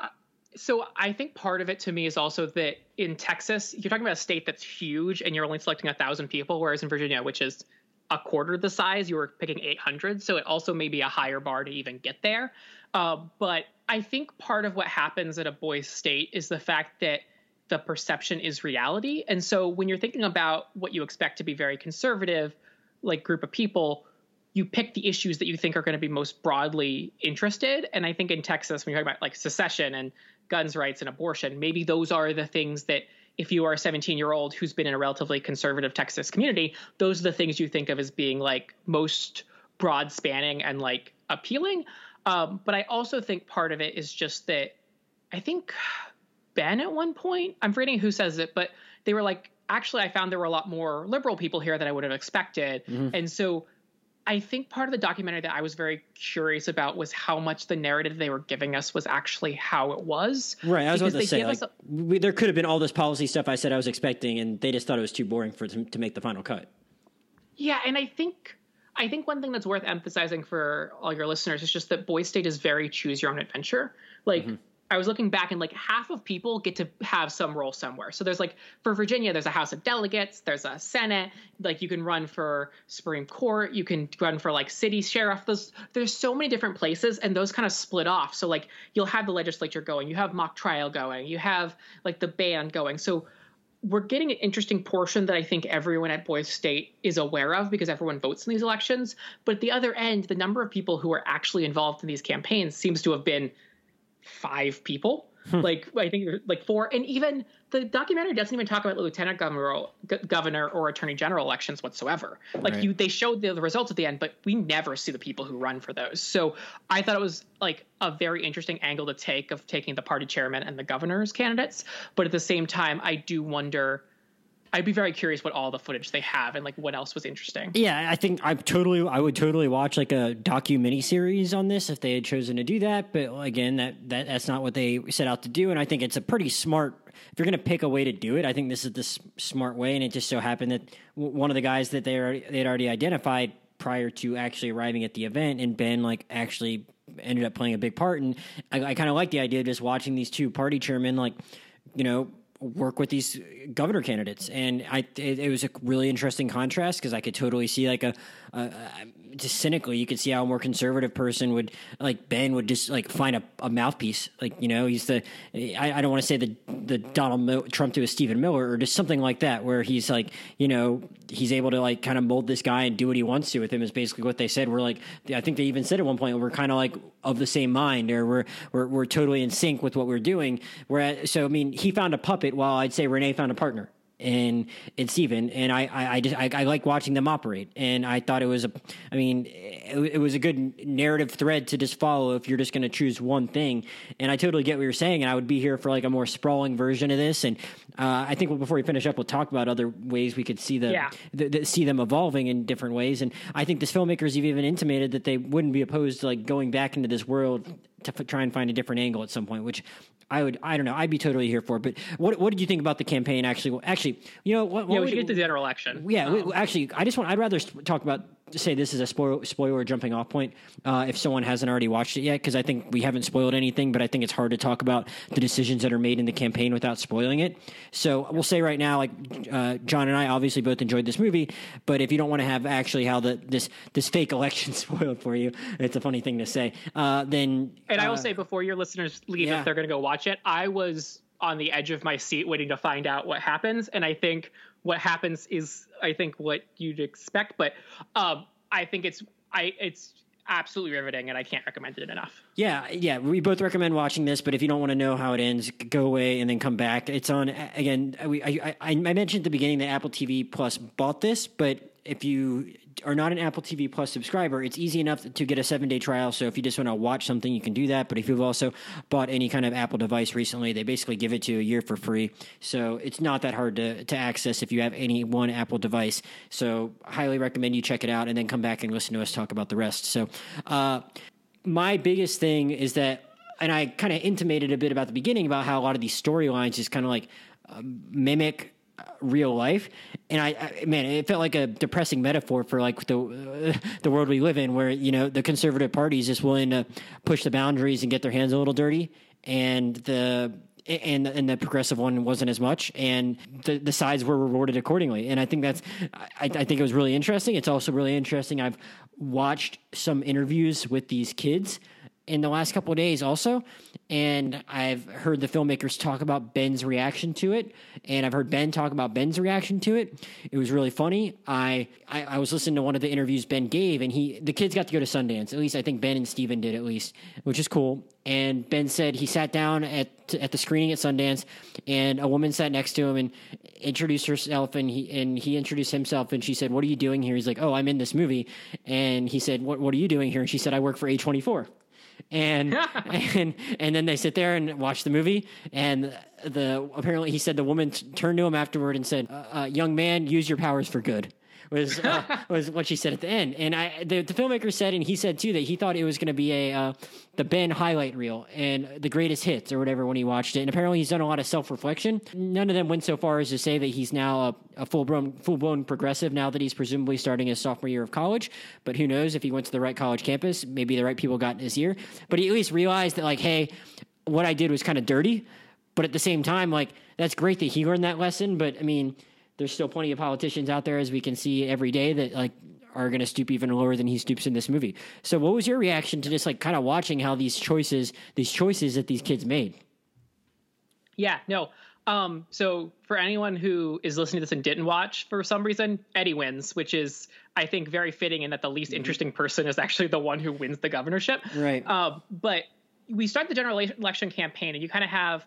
S2: Uh, so I think part of it to me is also that in Texas, you're talking about a state that's huge and you're only selecting a thousand people, whereas in Virginia, which is a quarter the size, you were picking 800. So it also may be a higher bar to even get there. Uh, but I think part of what happens at a boys' state is the fact that – the perception is reality. And so when you're thinking about what you expect to be very conservative, like group of people, you pick the issues that you think are going to be most broadly interested. And I think in Texas, when you're talking about like secession and guns rights and abortion, maybe those are the things that if you are a 17 year old who's been in a relatively conservative Texas community, those are the things you think of as being like most broad spanning and like appealing. Um, but I also think part of it is just that I think Ben at one point. I'm forgetting who says it, but they were like, actually, I found there were a lot more liberal people here than I would have expected. Mm-hmm. And so I think part of the documentary that I was very curious about was how much the narrative they were giving us was actually how it was.
S1: Right. I was about to say, like, a, we, there could have been all this policy stuff I said I was expecting, and they just thought it was too boring for them to make the final cut.
S2: Yeah, and I think I think one thing that's worth emphasizing for all your listeners is just that Boys State is very choose your own adventure. Like. Mm-hmm I was looking back and like half of people get to have some role somewhere. So there's like for Virginia, there's a House of Delegates, there's a Senate, like you can run for Supreme Court, you can run for like city sheriff. Those there's so many different places and those kind of split off. So like you'll have the legislature going, you have mock trial going, you have like the band going. So we're getting an interesting portion that I think everyone at Boys State is aware of because everyone votes in these elections. But at the other end, the number of people who are actually involved in these campaigns seems to have been five people. Hmm. like I think like four, and even the documentary doesn't even talk about the lieutenant governor, governor or attorney general elections whatsoever. Like right. you, they showed the, the, results at the end, but we never see the people who run for those. So I thought it was like a very interesting angle to take of taking the party chairman and the governor's candidates. But at the same time, I do wonder I'd be very curious what all the footage they have and like what else was interesting.
S1: Yeah, I think I totally, I would totally watch like a docu mini series on this if they had chosen to do that. But again, that, that that's not what they set out to do, and I think it's a pretty smart. If you're going to pick a way to do it, I think this is the smart way. And it just so happened that one of the guys that they they had already identified prior to actually arriving at the event, and Ben like actually ended up playing a big part. And I, I kind of like the idea of just watching these two party chairmen like you know work with these uh, governor candidates. And i it, it was a really interesting contrast because i could totally see like a, a, just cynically, you could see how a more conservative person would like Ben would just like find a, a mouthpiece. Like you know, he's the I, I don't want to say the the Donald Trump to a Stephen Miller or just something like that, where he's like you know he's able to like kind of mold this guy and do what he wants to with him. Is basically what they said. We're like I think they even said at one point we're kind of like of the same mind or we're we're we're totally in sync with what we're doing. Whereas so I mean he found a puppet while I'd say Renee found a partner and it's Steven, and I, I, I just I, I, like watching them operate, and I thought it was a, I mean, it, it was a good narrative thread to just follow if you're just going to choose one thing, and I totally get what you're saying, and I would be here for like a more sprawling version of this, and uh, I think before we finish up, we'll talk about other ways we could see the, yeah. the, the, see them evolving in different ways, and I think this filmmakers have even intimated that they wouldn't be opposed to like going back into this world to f- try and find a different angle at some point, which I would, I don't know, I'd be totally here for. But what, what did you think about the campaign? Actually, well, actually, you know, what,
S2: what yeah, we
S1: should
S2: get to the general election.
S1: Yeah, um, we, actually, I just want, I'd rather talk about say this is a spoiler, spoiler jumping off point uh, if someone hasn't already watched it yet, because I think we haven't spoiled anything, but I think it's hard to talk about the decisions that are made in the campaign without spoiling it. So we'll say right now, like uh, John and I obviously both enjoyed this movie, but if you don't want to have actually how the this this fake election spoiled for you, it's a funny thing to say. Uh, then
S2: and I will uh, say before your listeners leave, yeah. if they're going to go watch it, I was on the edge of my seat waiting to find out what happens, and I think what happens is I think what you'd expect, but um, I think it's I it's absolutely riveting and I can't recommend it enough.
S1: Yeah, yeah, we both recommend watching this, but if you don't want to know how it ends, go away and then come back. It's on again. We, I, I, I mentioned at the beginning that Apple TV Plus bought this, but if you are not an Apple TV Plus subscriber, it's easy enough to get a seven day trial. So if you just want to watch something, you can do that. But if you've also bought any kind of Apple device recently, they basically give it to you a year for free. So it's not that hard to, to access if you have any one Apple device. So highly recommend you check it out and then come back and listen to us talk about the rest. So, uh, my biggest thing is that, and I kind of intimated a bit about the beginning about how a lot of these storylines just kind of like uh, mimic real life and I, I, man it felt like a depressing metaphor for like the uh, the world we live in where you know the conservative party is just willing to push the boundaries and get their hands a little dirty and the and and the progressive one wasn't as much, and the the sides were rewarded accordingly. And I think that's I, I think it was really interesting. It's also really interesting. I've watched some interviews with these kids in the last couple of days also and i've heard the filmmakers talk about ben's reaction to it and i've heard ben talk about ben's reaction to it. It was really funny. I i, I was listening to one of the interviews ben gave and he the kids got to go to sundance. At least i think ben and steven did at least which is cool. And ben said he sat down at at the screening at sundance and a woman sat next to him and introduced herself and he and he introduced himself and she said what are you doing here? He's like oh i'm in this movie. And he said what, what are you doing here? And she said i work for a24 and and and then they sit there and watch the movie. And the apparently he said the woman t- turned to him afterward and said uh, uh, young man use your powers for good was uh, was what she said at the end. And I the, the filmmaker said, and he said too that he thought it was going to be a uh, the Ben highlight reel and the greatest hits or whatever when he watched it. And apparently he's done a lot of self reflection. None of them went so far as to say that he's now a, a full blown full blown progressive now that he's presumably starting his sophomore year of college. But who knows if he went to the right college campus? Maybe the right people got in his ear. But he at least realized that like, hey, what I did was kind of dirty. But at the same time, like that's great that he learned that lesson. But I mean there's still plenty of politicians out there, as we can see every day, that like are going to stoop even lower than he stoops in this movie. So, what was your reaction to just like kind of watching how these choices, these choices that these kids made?
S2: Yeah, no. Um, so for anyone who is listening to this and didn't watch for some reason, Eddie wins, which is I think very fitting in that the least mm-hmm. interesting person is actually the one who wins the governorship.
S1: Right.
S2: Um, but we start the general election campaign, and you kind of have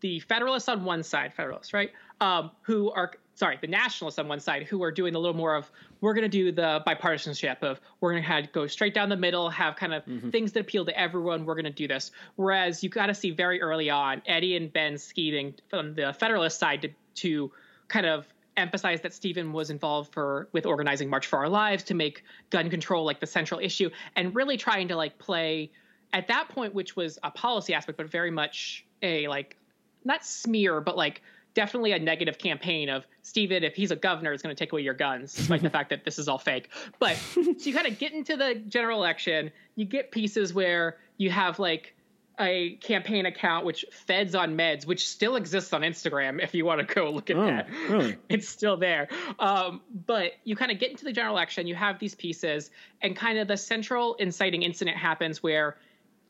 S2: the Federalists on one side, Federalists, right? Um, who are sorry, the nationalists on one side who are doing a little more of we're going to do the bipartisanship of we're going to go straight down the middle, have kind of mm-hmm. things that appeal to everyone. We're going to do this. Whereas you got to see very early on Eddie and Ben scheming from the Federalist side to, to kind of emphasize that Stephen was involved for with organizing March for Our Lives to make gun control like the central issue and really trying to like play at that point, which was a policy aspect, but very much a like not smear, but like definitely a negative campaign of Steven, if he's a governor, is going to take away your guns, despite the fact that this is all fake. But so you kind of get into the general election, you get pieces where you have like a campaign account which Feds on Meds, which still exists on Instagram if you want to go look at
S1: Oh,
S2: that.
S1: really?
S2: It's still there. Um, but you kind of get into the general election, you have these pieces, and kind of the central inciting incident happens where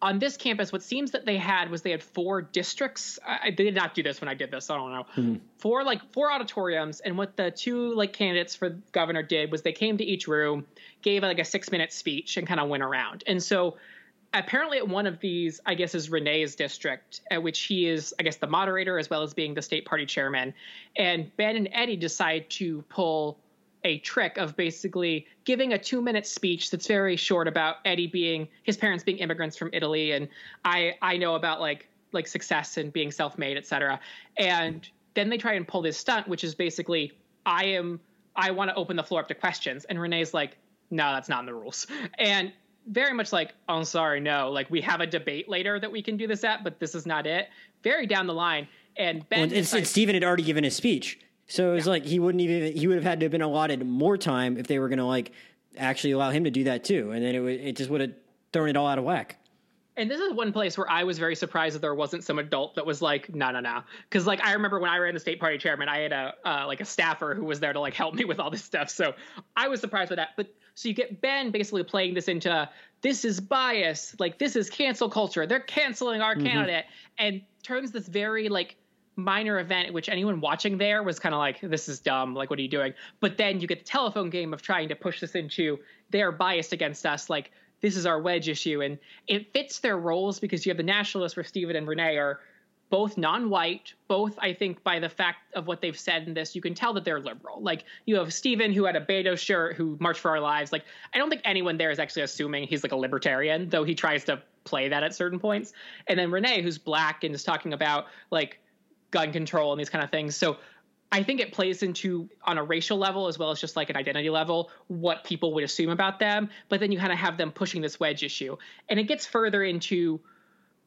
S2: on this campus, what seems that they had was they had four districts. I, I did not do this when I did this, so I don't know. Mm-hmm. Four like four auditoriums, and what the two like candidates for governor did was they came to each room, gave like a six minute speech, and kind of went around. And so apparently at one of these, I guess, is Renee's district, at which he is, I guess, the moderator as well as being the state party chairman. And Ben and Eddie decide to pull a trick of basically giving a two minute speech that's very short about Eddie being his parents being immigrants from Italy and I I know about like like success and being self made, etc. And then they try and pull this stunt, which is basically I am I want to open the floor up to questions. And Renee's like, no, that's not in the rules. And very much like, oh, I'm sorry, no. Like we have a debate later that we can do this at, but this is not it. Very down the line. And Ben
S1: Well, and, and Stephen had already given his speech, so it was like he wouldn't even he would have had to have been allotted more time if they were going to like actually allow him to do that too, and then it would it just would have thrown it all out of whack.
S2: And this is one place where I was very surprised that there wasn't some adult that was like, no, no, no. Because like I remember when I ran the state party chairman, I had a uh, like a staffer who was there to like help me with all this stuff. So I was surprised by that. But so you get Ben basically playing this into this is bias, like this is cancel culture. They're canceling our candidate, and turns this very like minor event which anyone watching there was kind of like, this is dumb. Like, what are you doing? But then you get the telephone game of trying to push this into they're biased against us. Like, this is our wedge issue. And it fits their roles because you have the nationalists where Stephen and Renee are both non-white, both I think by the fact of what they've said in this, you can tell that they're liberal. Like you have Stephen who had a Beto shirt who marched for our lives. Like I don't think anyone there is actually assuming he's like a libertarian, though he tries to play that at certain points. And then Renee, who's black and is talking about like gun control and these kind of things. So I think it plays into on a racial level as well as just like an identity level what people would assume about them. But then you kind of have them pushing this wedge issue, and it gets further into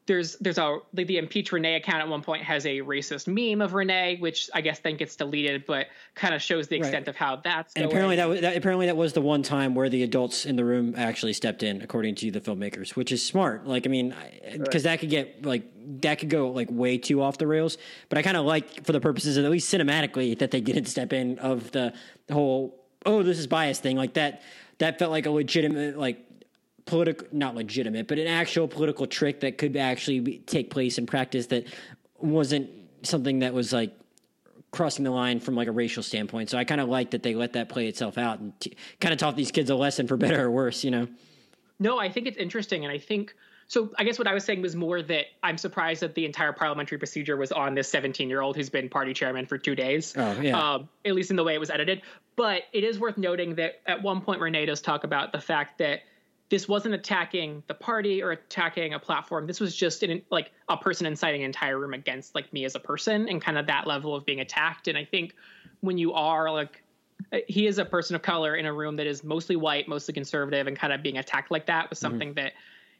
S2: there's there's a like the impeach Renee account at one point has a racist meme of Renee, which I guess then gets deleted, but kind of shows the extent of how that's
S1: And
S2: going.
S1: apparently that was that, apparently that was the one time where the adults in the room actually stepped in, according to the filmmakers, which is smart. Like I mean, because that could get like that could go like way too off the rails. But I kind of like for the purposes of at least cinematically that they didn't step in of the, the whole oh this is bias thing like that. That felt like a legitimate like political not legitimate but an actual political trick that could actually be, take place in practice that wasn't something that was like crossing the line from like a racial standpoint so i kind of like that they let that play itself out and t- kind of taught these kids a lesson for better or worse you know
S2: No, I think it's interesting, and I think so. I guess what I was saying was more that I'm surprised that the entire parliamentary procedure was on this 17 year old who's been party chairman for two days.
S1: Oh, yeah.
S2: Um, at least in the way it was edited. But it is worth noting that at one point Renee does talk about the fact that this wasn't attacking the party or attacking a platform. This was just an, like a person inciting an entire room against like me as a person and kind of that level of being attacked. And I think when you are like he is a person of color in a room that is mostly white, mostly conservative, and kind of being attacked like that was something that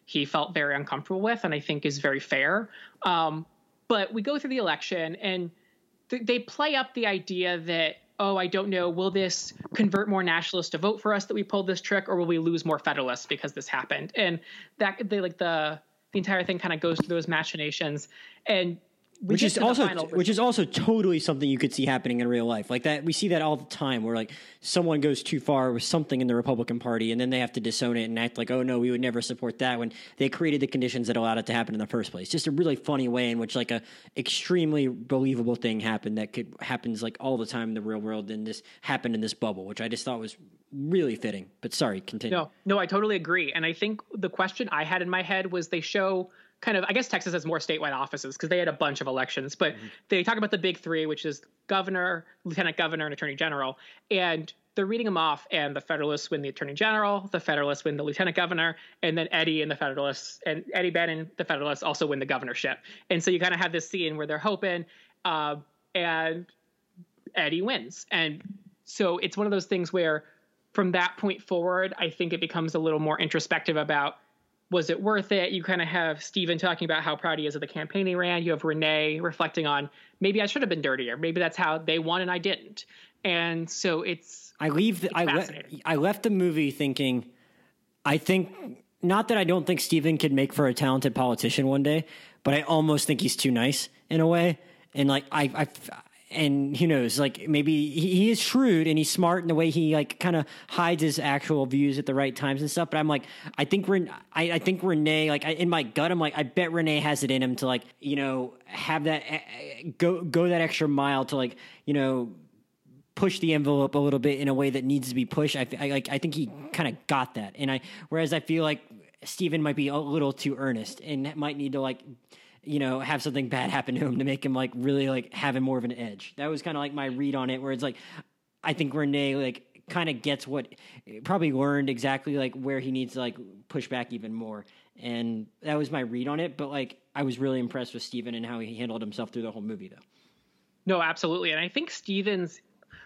S2: he felt very uncomfortable with, and I think is very fair. Um, but we go through the election, and th- they play up the idea that oh, I don't know, will this convert more nationalists to vote for us that we pulled this trick, or will we lose more federalists because this happened? And that they like the the entire thing kind of goes through those machinations, and we
S1: which is also
S2: final
S1: which is also totally something you could see happening in real life. Like that we see that all the time where like someone goes too far with something in the republican party and then they have to disown it and act like oh no we would never support that when they created the conditions that allowed it to happen in the first place. Just a really funny way in which like a extremely believable thing happened that could happens like all the time in the real world and this happened in this bubble which i just thought was really fitting. But sorry continue.
S2: No, no, I totally agree. And I think the question I had in my head was they show kind of, I guess Texas has more statewide offices because they had a bunch of elections, but they talk about the big three, which is governor, lieutenant governor, and attorney general. And they're reading them off, and the Federalists win the attorney general, the Federalists win the lieutenant governor, and then Eddie and the Federalists, and Eddie Bannon, the Federalists also win the governorship. And so you kind of have this scene where they're hoping, uh, and Eddie wins. And so it's one of those things where from that point forward, I think it becomes a little more introspective about was it worth it? You kind of have Steven talking about how proud he is of the campaign he ran. You have Renee reflecting on maybe I should have been dirtier. Maybe that's how they won and I didn't. And so it's
S1: I leave. The, I, le- I left the movie thinking, I think not that I don't think Steven could make for a talented politician one day, but I almost think he's too nice in a way. And like I, I and who knows, like maybe he, he, is shrewd and he's smart in the way he like kind of hides his actual views at the right times and stuff. But I'm like, I think Ren- I, I think Renee, like I, in my gut, I'm like, I bet Renee has it in him to like, you know, have that uh, go go that extra mile to like, you know, push the envelope a little bit in a way that needs to be pushed. I, I like I think he kind of got that, and I whereas I feel like Steven might be a little too earnest and might need to like you know have something bad happen to him to make him like really like having more of an edge. That was kind of like my read on it, where it's like I think Renee like kind of gets what probably learned exactly like where he needs to like push back even more. And that was my read on it but like i was really impressed with steven and how he handled himself through the whole movie though.
S2: No absolutely. And i think steven's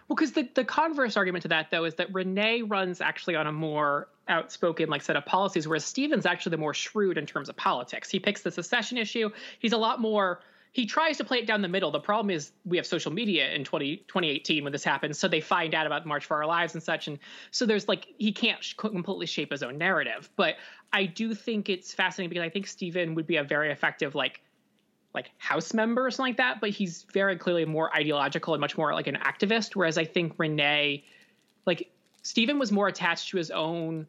S2: well, because the, the converse argument to that, though, is that Renee runs actually on a more outspoken like set of policies, whereas Steven's actually the more shrewd in terms of politics. He picks the secession issue. He's a lot more he tries to play it down the middle. The problem is we have social media in 20, 2018 when this happens, so they find out about March for Our Lives and such, and so there's like he can't sh- completely shape his own narrative. But I do think it's fascinating because I think Steven would be a very effective like like House member or something like that, but he's very clearly more ideological and much more like an activist. Whereas I think Renee, like Stephen, was more attached to his own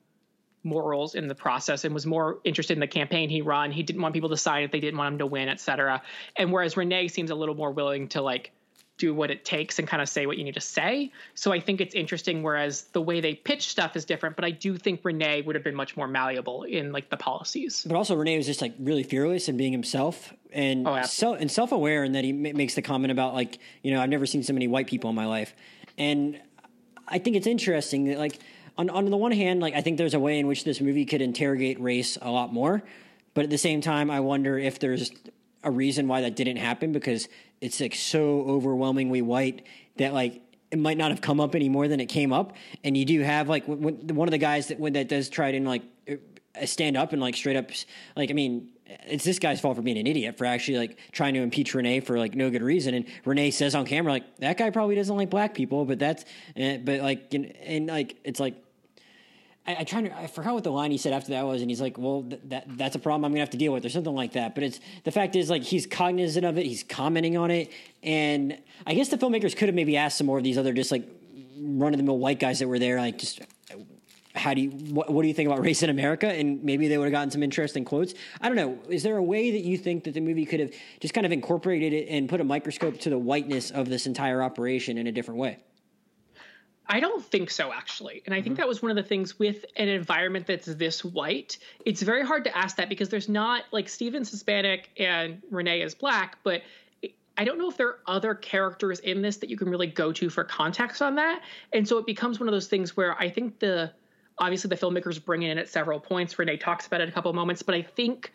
S2: morals in the process and was more interested in the campaign he run. He didn't want people to sign if they didn't want him to win, et cetera. And whereas Renee seems a little more willing to like do what it takes and kind of say what you need to say. So I think it's interesting. Whereas the way they pitch stuff is different, but I do think Renee would have been much more malleable in like the policies.
S1: But also Renee was just like really fearless and being himself and oh, so and self aware, and that he makes the comment about like you know I've never seen so many white people in my life, and I think it's interesting that like on on the one hand, like I think there's a way in which this movie could interrogate race a lot more, but at the same time, I wonder if there's a reason why that didn't happen because it's like so overwhelmingly white that like it might not have come up any more than it came up. And you do have like one of the guys that that does try to like uh, stand up and like straight up like I mean it's this guy's fault for being an idiot for actually like trying to impeach Renee for like no good reason. And Renee says on camera like that guy probably doesn't like black people, but that's uh, but like and, and like it's like I, I trying to I forgot what the line he said after that was, and he's like, "Well, th- that that's a problem I'm gonna have to deal with," or something like that. But it's the fact is like he's cognizant of it, he's commenting on it, and I guess the filmmakers could have maybe asked some more of these other just like run of the mill white guys that were there, like just how do you what, what, do you think about race in America? And maybe they would have gotten some interesting quotes. I don't know. Is there a way that you think that the movie could have just kind of incorporated it and put a microscope to the whiteness of this entire operation in a different way?
S2: I don't think so, actually. And I think mm-hmm. that was one of the things with an environment that's this white. It's very hard to ask that because there's not like Steven's Hispanic and Renee is black, but I don't know if there are other characters in this that you can really go to for context on that. And so it becomes one of those things where I think the obviously the filmmakers bring it in at several points. Renee talks about it a couple of moments, but I think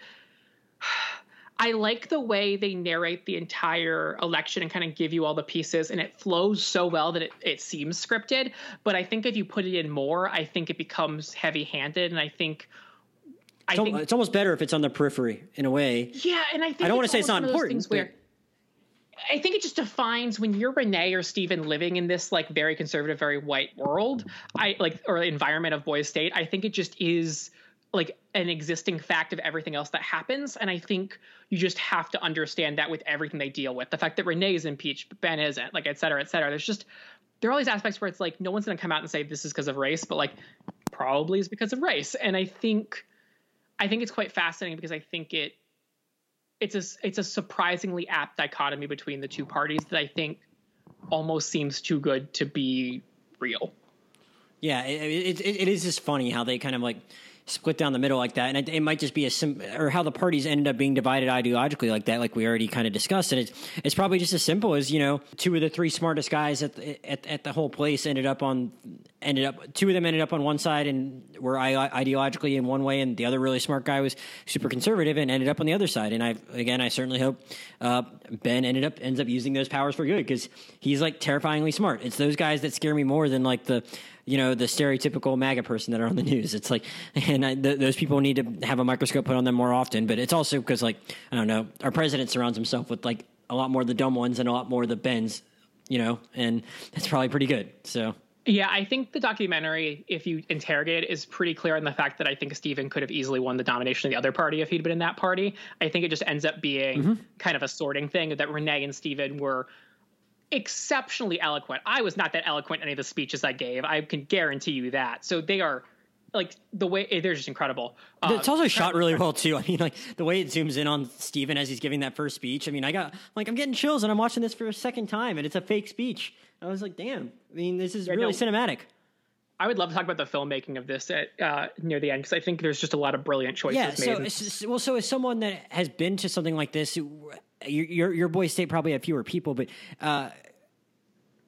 S2: I like the way they narrate the entire election and kind of give you all the pieces, and it flows so well that it, it seems scripted. But I think if you put it in more, I think it becomes heavy handed, and I think.
S1: I it's, think, it's almost better if it's on the periphery in a way.
S2: Yeah, and I think
S1: I don't want to say it's not important.
S2: Where I think it just defines when you're Renee or Steven living in this like very conservative, very white world, I like or environment of Boys State. I think it just is like an existing fact of everything else that happens. And I think you just have to understand that with everything they deal with. The fact that Renee is impeached, Ben isn't, like, et cetera, et cetera. There's just, there are all these aspects where it's like, no one's going to come out and say this is because of race, but like, probably is because of race. And I think, I think it's quite fascinating because I think it, it's a, it's a surprisingly apt dichotomy between the two parties that I think almost seems too good to be real.
S1: Yeah, it, it, it is just funny how they kind of like split down the middle like that. And it, it might just be a sim or how the parties ended up being divided ideologically like that, like we already kind of discussed. And it's it's probably just as simple as you know, two of the three smartest guys at the, at, at the whole place ended up on ended up two of them ended up on one side and were ideologically in one way, and the other really smart guy was super conservative and ended up on the other side. And I again, I certainly hope uh, Ben ended up ends up using those powers for good because he's like terrifyingly smart. It's those guys that scare me more than like the you know the stereotypical MAGA person that are on the news. It's like, and I, th- those people need to have a microscope put on them more often. But it's also because like I don't know, our president surrounds himself with like a lot more of the dumb ones and a lot more of the bends, you know, and that's probably pretty good. So
S2: Yeah, I think the documentary, if you interrogate it, is pretty clear on the fact that I think Stephen could have easily won the nomination of the other party if he'd been in that party. I think it just ends up being mm-hmm. kind of a sorting thing that Renee and Stephen were exceptionally eloquent. I was not that eloquent in any of the speeches I gave. I can guarantee you that. So they are like the way they're just incredible.
S1: Uh, it's also shot really well too. I mean, like the way it zooms in on Stephen as he's giving that first speech. I mean, I got like I'm getting chills and I'm watching this for a second time and it's a fake speech. I was like, damn. I mean, this is yeah, really no, cinematic.
S2: I would love to talk about the filmmaking of this at uh, near the end because I think there's just a lot of brilliant choices
S1: yeah,
S2: made.
S1: So, well, so as someone that has been to something like this, your your, your Boys State probably had fewer people, but uh,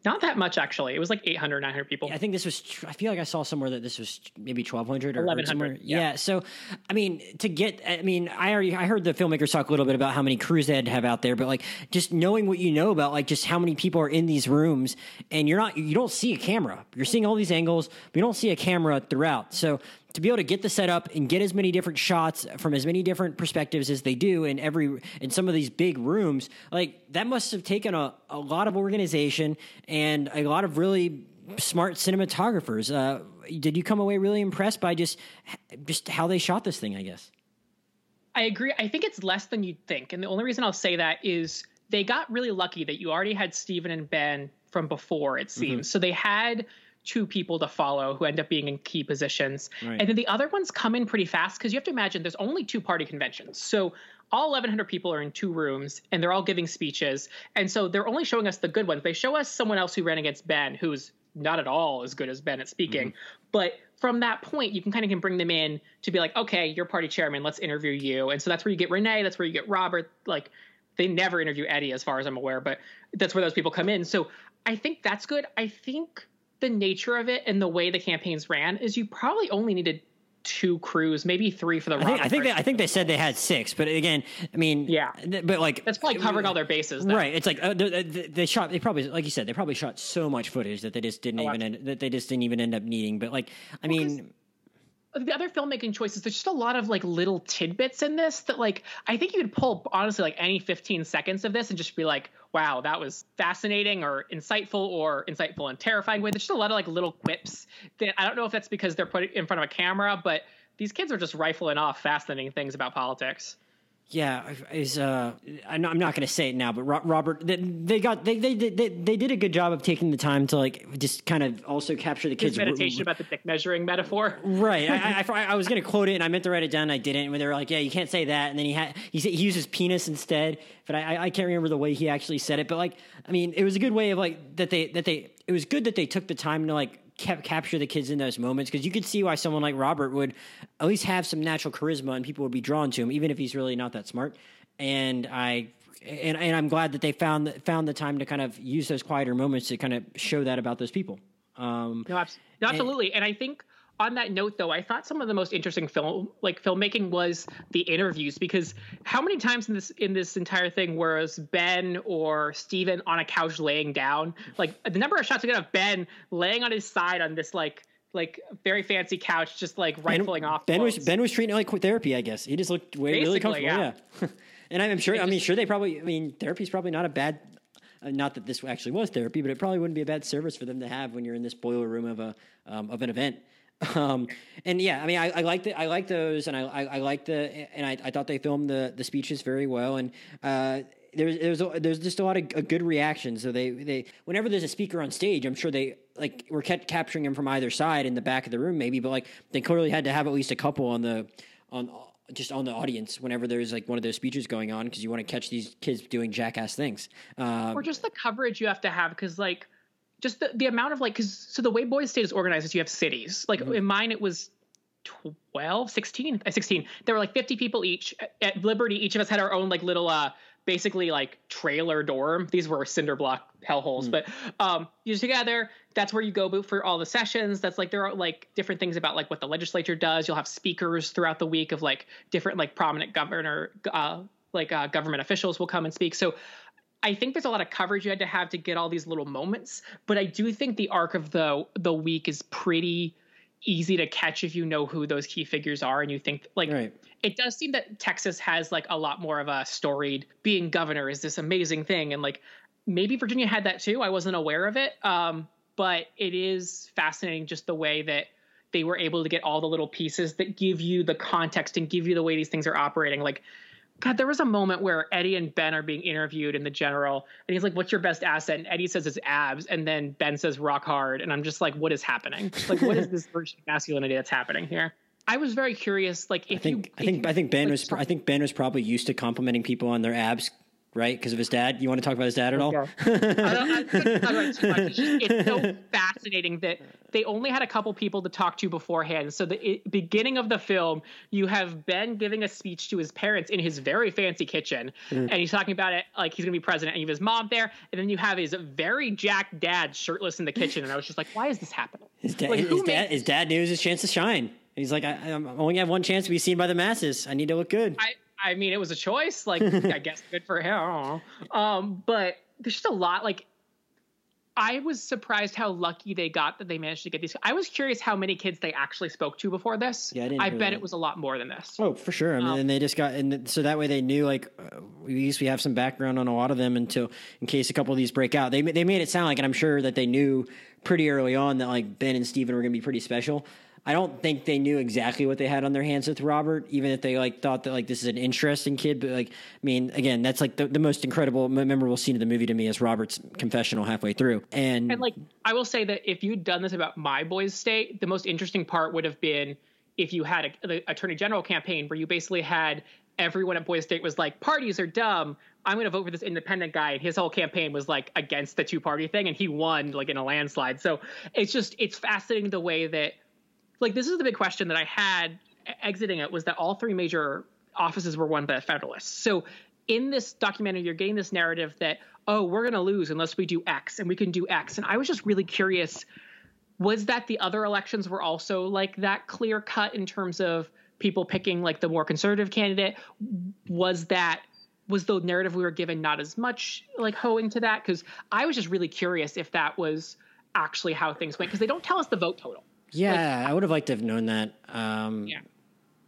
S2: not that much, actually. It was like 800, 900 people.
S1: I think this was, I feel like I saw somewhere that this was maybe 1,200 or
S2: 1,100.
S1: Yeah. yeah. So, I mean, to get, I mean, I already, I heard the filmmakers talk a little bit about how many crews they had to have out there, but like just knowing what you know about like just how many people are in these rooms and you're not, you don't see a camera. You're seeing all these angles, but you don't see a camera throughout. So, to be able to get the setup and get as many different shots from as many different perspectives as they do in every in some of these big rooms, like that must have taken a, a lot of organization and a lot of really smart cinematographers. Uh, did you come away really impressed by just just how they shot this thing? I guess.
S2: I agree. I think it's less than you'd think, and the only reason I'll say that is they got really lucky that you already had Stephen and Ben from before. It seems mm-hmm. so they had two people to follow who end up being in key positions. Right. And then the other ones come in pretty fast because you have to imagine there's only two party conventions. So all 1100 people are in two rooms and they're all giving speeches. And so they're only showing us the good ones. They show us someone else who ran against Ben who's not at all as good as Ben at speaking. Mm-hmm. But from that point, you can kind of can bring them in to be like, okay, you're party chairman, let's interview you. And so that's where you get Renee, that's where you get Robert. Like they never interview Eddie as far as I'm aware, but that's where those people come in. So I think that's good. I think the nature of it and the way the campaigns ran is you probably only needed two crews, maybe three for the.
S1: I think, I think they, I think they said they had six, but again, I mean,
S2: yeah,
S1: but like
S2: that's probably covering all their bases,
S1: though. right? It's like uh, they, they, shot. They probably, like you said, they probably shot so much footage that they just didn't oh, even end, that they just didn't even end up needing. But like, I well, mean
S2: the other filmmaking choices there's just a lot of like little tidbits in this that like i think you could pull honestly like any 15 seconds of this and just be like wow that was fascinating or insightful or insightful and terrifying way. There's just a lot of like little quips that i don't know if that's because they're put in front of a camera but these kids are just rifling off fascinating things about politics
S1: yeah, is uh, I'm not, not going to say it now, but Robert, they, they got they, they they they did a good job of taking the time to like just kind of also capture the kids'
S2: His meditation about the dick measuring metaphor.
S1: Right. I, I, I, was going to quote it, and I meant to write it down. And I didn't. When they were like, "Yeah, you can't say that," and then he had he said he uses penis instead, but I I can't remember the way he actually said it. But like, I mean, it was a good way of like that they that they it was good that they took the time to like kept capture the kids in those moments because you could see why someone like Robert would at least have some natural charisma and people would be drawn to him even if he's really not that smart. And I and and I'm glad that they found found the time to kind of use those quieter moments to kind of show that about those people. Um,
S2: no, absolutely. And, and I think on that note though i thought some of the most interesting film like filmmaking was the interviews because how many times in this in this entire thing was ben or steven on a couch laying down like the number of shots we get of ben laying on his side on this like like very fancy couch just like rifling
S1: ben,
S2: off
S1: ben was ben was treating it like therapy i guess he just looked way, really comfortable yeah, yeah. and i'm sure i mean sure they probably i mean therapy's probably not a bad uh, not that this actually was therapy, but it probably wouldn't be a bad service for them to have when you're in this boiler room of a um, of an event. Um, and yeah, I mean, I, I like the, I like those, and I, I, I like the, and I, I thought they filmed the, the speeches very well, and uh, there's there's a, there's just a lot of a good reactions. So they they whenever there's a speaker on stage, I'm sure they like were kept capturing him from either side in the back of the room, maybe, but like they clearly had to have at least a couple on the on just on the audience whenever there's like one of those speeches going on because you want to catch these kids doing jackass things,
S2: um, or just the coverage you have to have because like just the, the amount of like because so the way boys state is organized is you have cities. Like mm-hmm. in mine it was 12 16 uh, 16 there were like 50 people each. At liberty each of us had our own like little uh basically like trailer dorm. These were cinder block hellholes mm. but um you're together that's where you go for all the sessions. That's like there are like different things about like what the legislature does. You'll have speakers throughout the week of like different like prominent governor uh like uh, government officials will come and speak. So I think there's a lot of coverage you had to have to get all these little moments, but I do think the arc of the the week is pretty easy to catch if you know who those key figures are and you think like right. it does seem that Texas has like a lot more of a storied being governor is this amazing thing and like maybe Virginia had that too. I wasn't aware of it. Um, but it is fascinating just the way that they were able to get all the little pieces that give you the context and give you the way these things are operating. Like, God, there was a moment where Eddie and Ben are being interviewed in the general, and he's like, "What's your best asset?" And Eddie says it's abs, and then Ben says rock hard, and I'm just like, "What is happening? Like, what is this version of masculinity that's happening here?" I was very curious. Like, if
S1: I think
S2: you,
S1: I think
S2: you,
S1: I think Ben
S2: like,
S1: was I think Ben was probably used to complimenting people on their abs, right? Because of his dad. You want to talk about his dad at all?
S2: I don't, I couldn't talk about it too much. It's, just, it's so fascinating that they only had a couple people to talk to beforehand. So the it, beginning of the film, you have Ben giving a speech to his parents in his very fancy kitchen,
S1: Mm.
S2: and he's talking about it like he's going to be president, and you have his mom there, and then you have his very jacked dad shirtless in the kitchen, and I was just like, why is this happening?
S1: His, da-
S2: Like,
S1: his,
S2: who
S1: dad
S2: made-
S1: his dad knew it was his chance to shine. He's like, I, I only have one chance to be seen by the masses. I need to look good.
S2: I, I mean, it was a choice. Like, I guess good for him. I. Um, but there's just a lot. Like, I was surprised how lucky they got that they managed to get these. I was curious how many kids they actually spoke to before this.
S1: Yeah, I didn't hear
S2: bet
S1: that.
S2: it was a lot more than this.
S1: Oh, for sure. I mean,
S2: Um,
S1: and they just got, and so that way they knew, like, uh, at least we have some background on a lot of them until, in case a couple of these break out. They they made it sound like, and I'm sure that they knew pretty early on that like Ben and Steven were going to be pretty special. I don't think they knew exactly what they had on their hands with Robert, even if they like thought that like this is an interesting kid. But like, I mean, again, that's like the, the most incredible, memorable scene of the movie to me is Robert's confessional halfway through, and,
S2: And like, I will say that if you'd done this about my boys' state, the most interesting part would have been if you had a, the attorney general campaign where you basically had everyone at Boys State was like, parties are dumb. I'm going to vote for this independent guy. And his whole campaign was like against the two party thing. And he won like in a landslide. So it's just, it's fascinating the way that, like, this is the big question that I had exiting it was that all three major offices were won by the Federalists. So in this documentary, you're getting this narrative that, oh, we're going to lose unless we do X and we can do X. And I was just really curious was that the other elections were also like that clear cut in terms of people picking like the more conservative candidate? Was that was the narrative we were given not as much like hoeing to that? Because I was just really curious if that was actually how things went because they don't tell us the vote total.
S1: Yeah, I would have liked to have known that. Um,
S2: Yeah.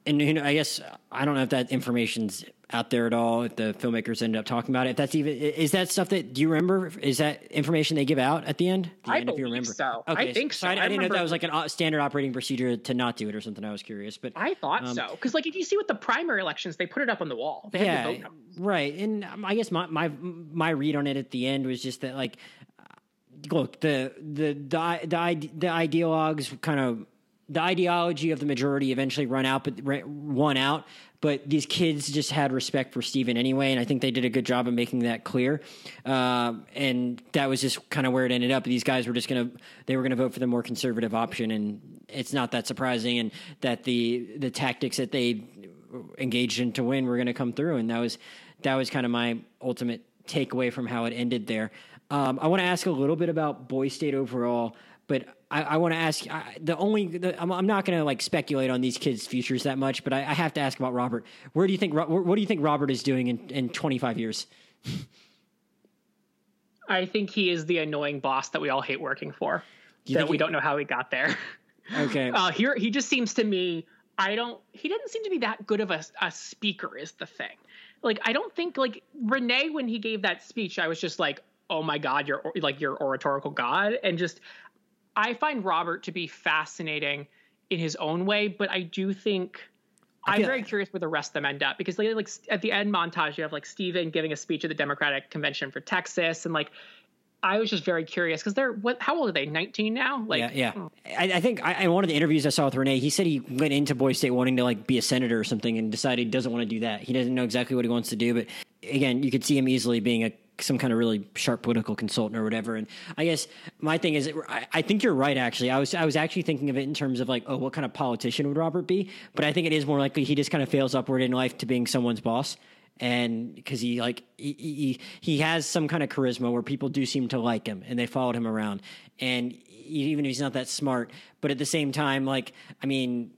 S1: and you know, I guess I don't know if that information's out there at all. If the filmmakers ended up talking about it, if that's even is that stuff that do you remember? Is that information they give out at the end? The
S2: I
S1: end, if you remember.
S2: so. I think so.
S1: I, I
S2: I
S1: didn't know if that was like an o- standard operating procedure to not do it or something. I was curious, but
S2: I thought
S1: Um,
S2: so because like if you see with the primary elections, they put it up on the wall. They had the
S1: yeah,
S2: vote
S1: right. And um, I guess my my my read on it at the end was just that like, look the the the the, the ideologues kind of the ideology of the majority eventually run out, but won out. But these kids just had respect for Stephen anyway, and I think they did a good job of making that clear. Um, and that was just kind of where it ended up. These guys were just gonna they were gonna vote for the more conservative option, and it's not that surprising. And that the the tactics that they engaged in to win were to come through, and that was that was kind of my ultimate takeaway from how it ended there. Um, I want to ask a little bit about Boy State overall, but I, I want to ask I, the only the, I'm, I'm not going to like speculate on these kids' futures that much, but I, I have to ask about Robert. Where do you think what do you think Robert is doing in, in 25 years?
S2: I think he is the annoying boss that we all hate working for.
S1: You
S2: that we
S1: he-
S2: don't know how he got there.
S1: Okay,
S2: Uh, here, he just seems to me. I don't. He doesn't seem to be that good of a, a speaker. Is the thing. Like I don't think like Renee when he gave that speech, I was just like, oh my god, you're like your oratorical god, and just I find Robert to be fascinating in his own way, but I do think. I'm very curious where the rest of them end up because like, like at the end montage you have like Stephen giving a speech at the Democratic convention for Texas and like I was just very curious because they're what how old are they 19 now like
S1: yeah, yeah. Hmm. I, I think I, in one of the interviews I saw with Renee, he said he went into Boy State wanting to like be a senator or something, and decided he doesn't want to do that. He doesn't know exactly what he wants to do, but again, you could see him easily being a some kind of really sharp political consultant or whatever. And I guess my thing is, I, think you're right. Actually, I was I was actually thinking of it in terms of like, oh, what kind of politician would Robert be? But I think it is more likely he just kind of fails upward in life to being someone's boss and because he like he, he he has some kind of charisma where people do seem to like him and they followed him around and even if he's not that smart but at the same time like i mean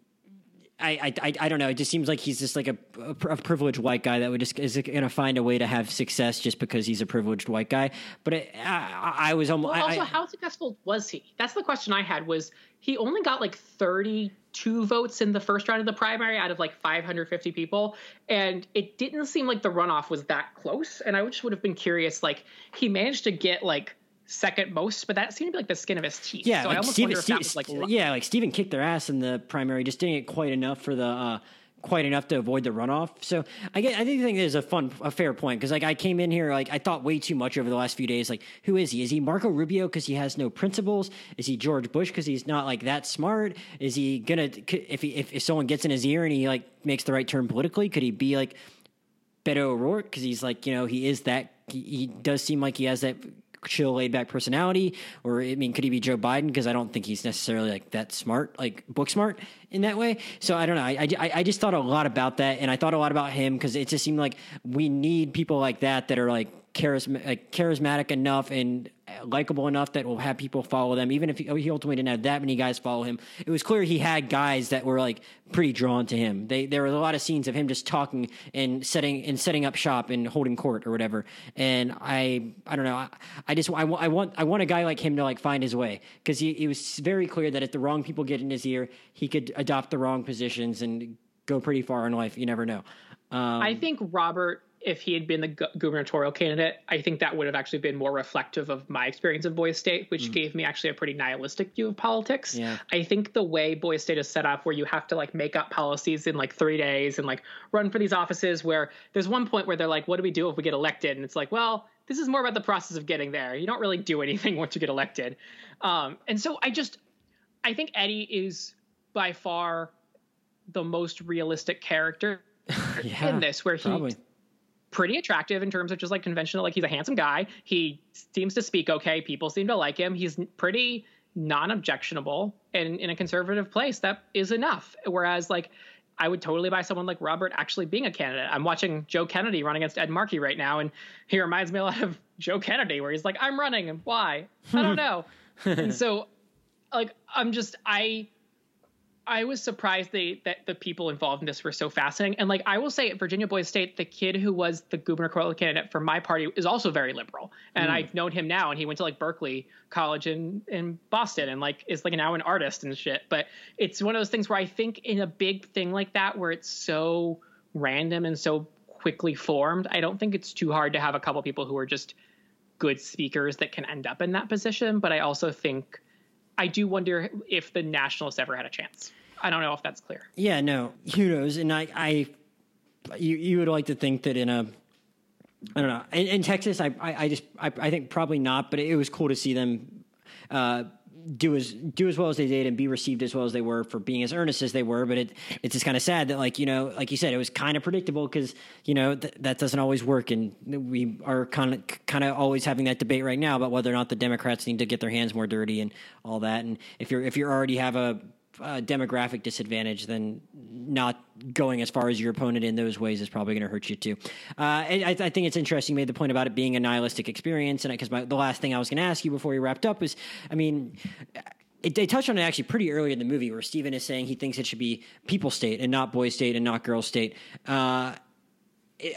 S1: I, I, I- don't know. It just seems like he's just like a, a, privileged white guy that would just is going to find a way to have success just because he's a privileged white guy. But it, I, I, was almost.
S2: Well, also,
S1: I-
S2: how successful was he? That's the question I had. Was he only got like 32 votes in the first round of the primary out of like 550 people, and it didn't seem like the runoff was that close. And I just would have been curious. Like he managed to get like second most, but that seemed to be like the skin of his teeth.
S1: Yeah,
S2: so
S1: like
S2: I almost
S1: Steven,
S2: wonder if that was like
S1: yeah, like Steven kicked their ass in the primary, just didn't get quite enough for the. Uh, quite enough to avoid the runoff. So I get, I do think there's a fun, a fair point because like I came in here like I thought way too much over the last few days. Like who is he? Is he Marco Rubio because he has no principles? Is he George Bush because he's not like that smart? Is he gonna if he if, if someone gets in his ear and he like makes the right turn politically, could he be like Beto O'Rourke because he's like you know he is that he, he does seem like he has that chill, laid back personality? Or I mean, could he be Joe Biden? Because I don't think he's necessarily like that smart, like book smart in that way. So I don't know. I, I, I just thought a lot about that, and I thought a lot about him because it just seemed like we need people like that that are like charisma- like charismatic enough and likable enough that will have people follow them. Even if he, he, ultimately didn't have that many guys follow him, it was clear he had guys that were like pretty drawn to him. They there were a lot of scenes of him just talking and setting and setting up shop and holding court or whatever. And I I don't know. I, I just I, I want I want a guy like him to like find his way because he it was very clear that if the wrong people get in his ear, he could adopt the wrong positions and go pretty far in life. You never know.
S2: Um, I think Robert if he had been the gu- gubernatorial candidate, I think that would have actually been more reflective of my experience of Boys State, which mm. gave me actually a pretty nihilistic view of politics.
S1: Yeah.
S2: I think the way Boys State is set up, where you have to like make up policies in like three days and like run for these offices, where there's one point where they're like, what do we do if we get elected? And it's like, well, this is more about the process of getting there. You don't really do anything once you get elected. Um, and so I just, I think Eddie is by far the most realistic character yeah, in this, where he. Probably pretty attractive in terms of just like conventional. Like he's a handsome guy. He seems to speak okay. People seem to like him. He's pretty non-objectionable and in a conservative place. That is enough. Whereas like I would totally buy someone like Robert actually being a candidate. I'm watching Joe Kennedy run against Ed Markey right now, and he reminds me a lot of Joe Kennedy, where he's like, "I'm running, and why? I don't know." and so, like, I'm just I I was surprised they, that the people involved in this were so fascinating. And like I will say, at Virginia Boys State, the kid who was the gubernatorial candidate for my party is also very liberal, and mm. I've known him now. And he went to like Berklee College in in Boston, and like is like now an artist and shit. But it's one of those things where I think in a big thing like that, where it's so random and so quickly formed, I don't think it's too hard to have a couple people who are just good speakers that can end up in that position. But I also think I do wonder if the Nationalists ever had a chance. I don't know if that's clear.
S1: Yeah, no, who knows? And I, I, you, you would like to think that in a, I don't know, in, in Texas, I, I, I just, I, I, think probably not, but it was cool to see them. Uh, do as do as well as they did and be received as well as they were for being as earnest as they were. But it it's just kind of sad that like you know like you said it was kind of predictable because you know th- that doesn't always work and we are kind of kind of always having that debate right now about whether or not the Democrats need to get their hands more dirty and all that. And if you're if you already have a uh, demographic disadvantage, then not going as far as your opponent in those ways is probably going to hurt you too. Uh, I, I, think it's interesting. You made the point about it being a nihilistic experience, and because the last thing I was going to ask you before we wrapped up is, I mean. It, they touched on it actually pretty early in the movie where Stephen is saying he thinks it should be people state and not boy state and not girl state. Uh,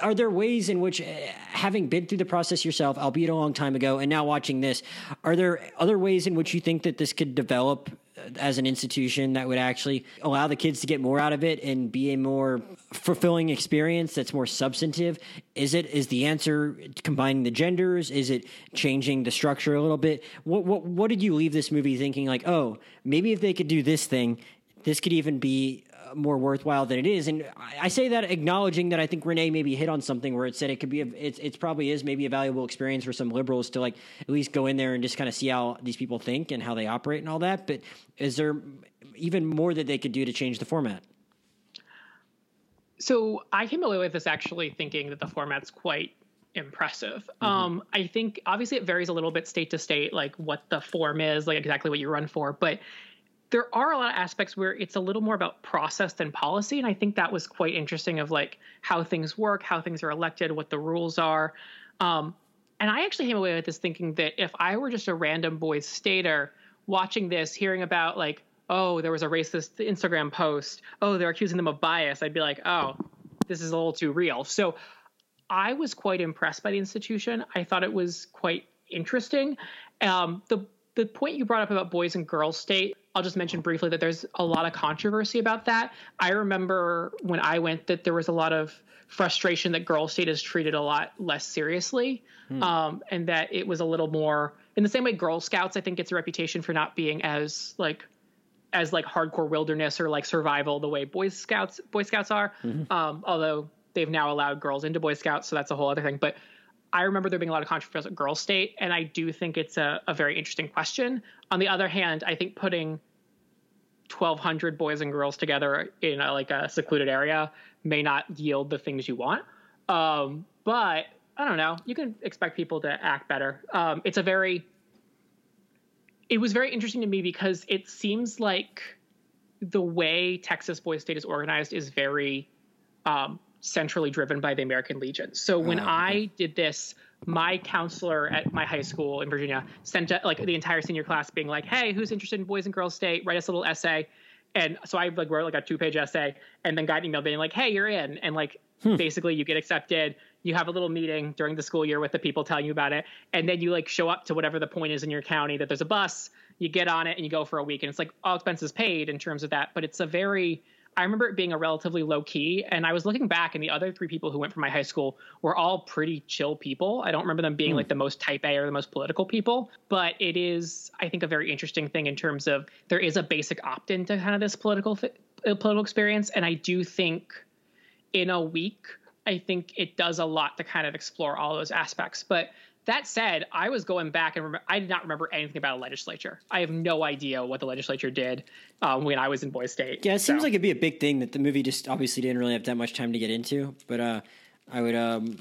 S1: are there ways in which, uh, having been through the process yourself, albeit a long time ago, and now watching this, are there other ways in which you think that this could develop as an institution that would actually allow the kids to get more out of it and be a more fulfilling experience that's more substantive? Is it is the answer combining the genders? Is it changing the structure a little bit? What what what did you leave this movie thinking like, "Oh, maybe if they could do this thing, this could even be more worthwhile than it is. And I say that acknowledging that I think René maybe hit on something where it said it could be, a, it's, it's probably is maybe a valuable experience for some liberals to like at least go in there and just kind of see how these people think and how they operate and all that. But is there even more that they could do to change the format?
S2: So I came away with this actually thinking that the format's quite impressive. Mm-hmm. Um, I think obviously it varies a little bit state to state, like what the form is, like exactly what you run for. But there are a lot of aspects where it's a little more about process than policy and i think that was quite interesting of like how things work how things are elected what the rules are. Um, and i actually came away with this thinking that if i were just a random boys stater watching this hearing about like oh there was a racist instagram post oh they're accusing them of bias i'd be like oh this is a little too real. So i was quite impressed by the institution. I thought it was quite interesting. Um, the the point you brought up about boys and girls state, I'll just mention briefly that there's a lot of controversy about that. I remember when I went that there was a lot of frustration that girls state is treated a lot less seriously, hmm. um, and that it was a little more in the same way Girl Scouts I think gets a reputation for not being as like as like hardcore wilderness or like survival the way Boy Scouts Boy Scouts are. Mm-hmm. Um, although they've now allowed girls into Boy Scouts, so that's a whole other thing. But I remember there being a lot of controversy at Girl State, and I do think it's a, a very interesting question. On the other hand, I think putting 1,200 boys and girls together in a, like a secluded area may not yield the things you want. Um, but I don't know. You can expect people to act better. Um, it's a very. It was very interesting to me because it seems like the way Texas Boys State is organized is very um, centrally driven by the American Legion. So when oh, okay. I did this, my counselor at my high school in Virginia sent a, like the entire senior class being like, "Hey, who's interested in Boys and Girls State? Write us a little essay." And so I like wrote like a two page essay and then got an email being like, "Hey, you're in." And like hmm. basically you get accepted. You have a little meeting during the school year with the people telling you about it, and then you like show up to whatever the point is in your county that there's a bus. You get on it and you go for a week, and it's like all expenses paid in terms of that. But it's a very I remember it being a relatively low key. And I was looking back, and the other three people who went from my high school were all pretty chill people. I don't remember them being mm. like the most type A or the most political people, but it is, I think, a very interesting thing in terms of there is a basic opt in to kind of this political uh, political experience. And I do think in a week, I think it does a lot to kind of explore all those aspects. But that said, I was going back and I did not remember anything about a legislature. I have no idea what the legislature did um, when I was in Boys State.
S1: Yeah, it seems so. like it'd be a big thing that the movie just obviously didn't really have that much time to get into. But uh, I would, um,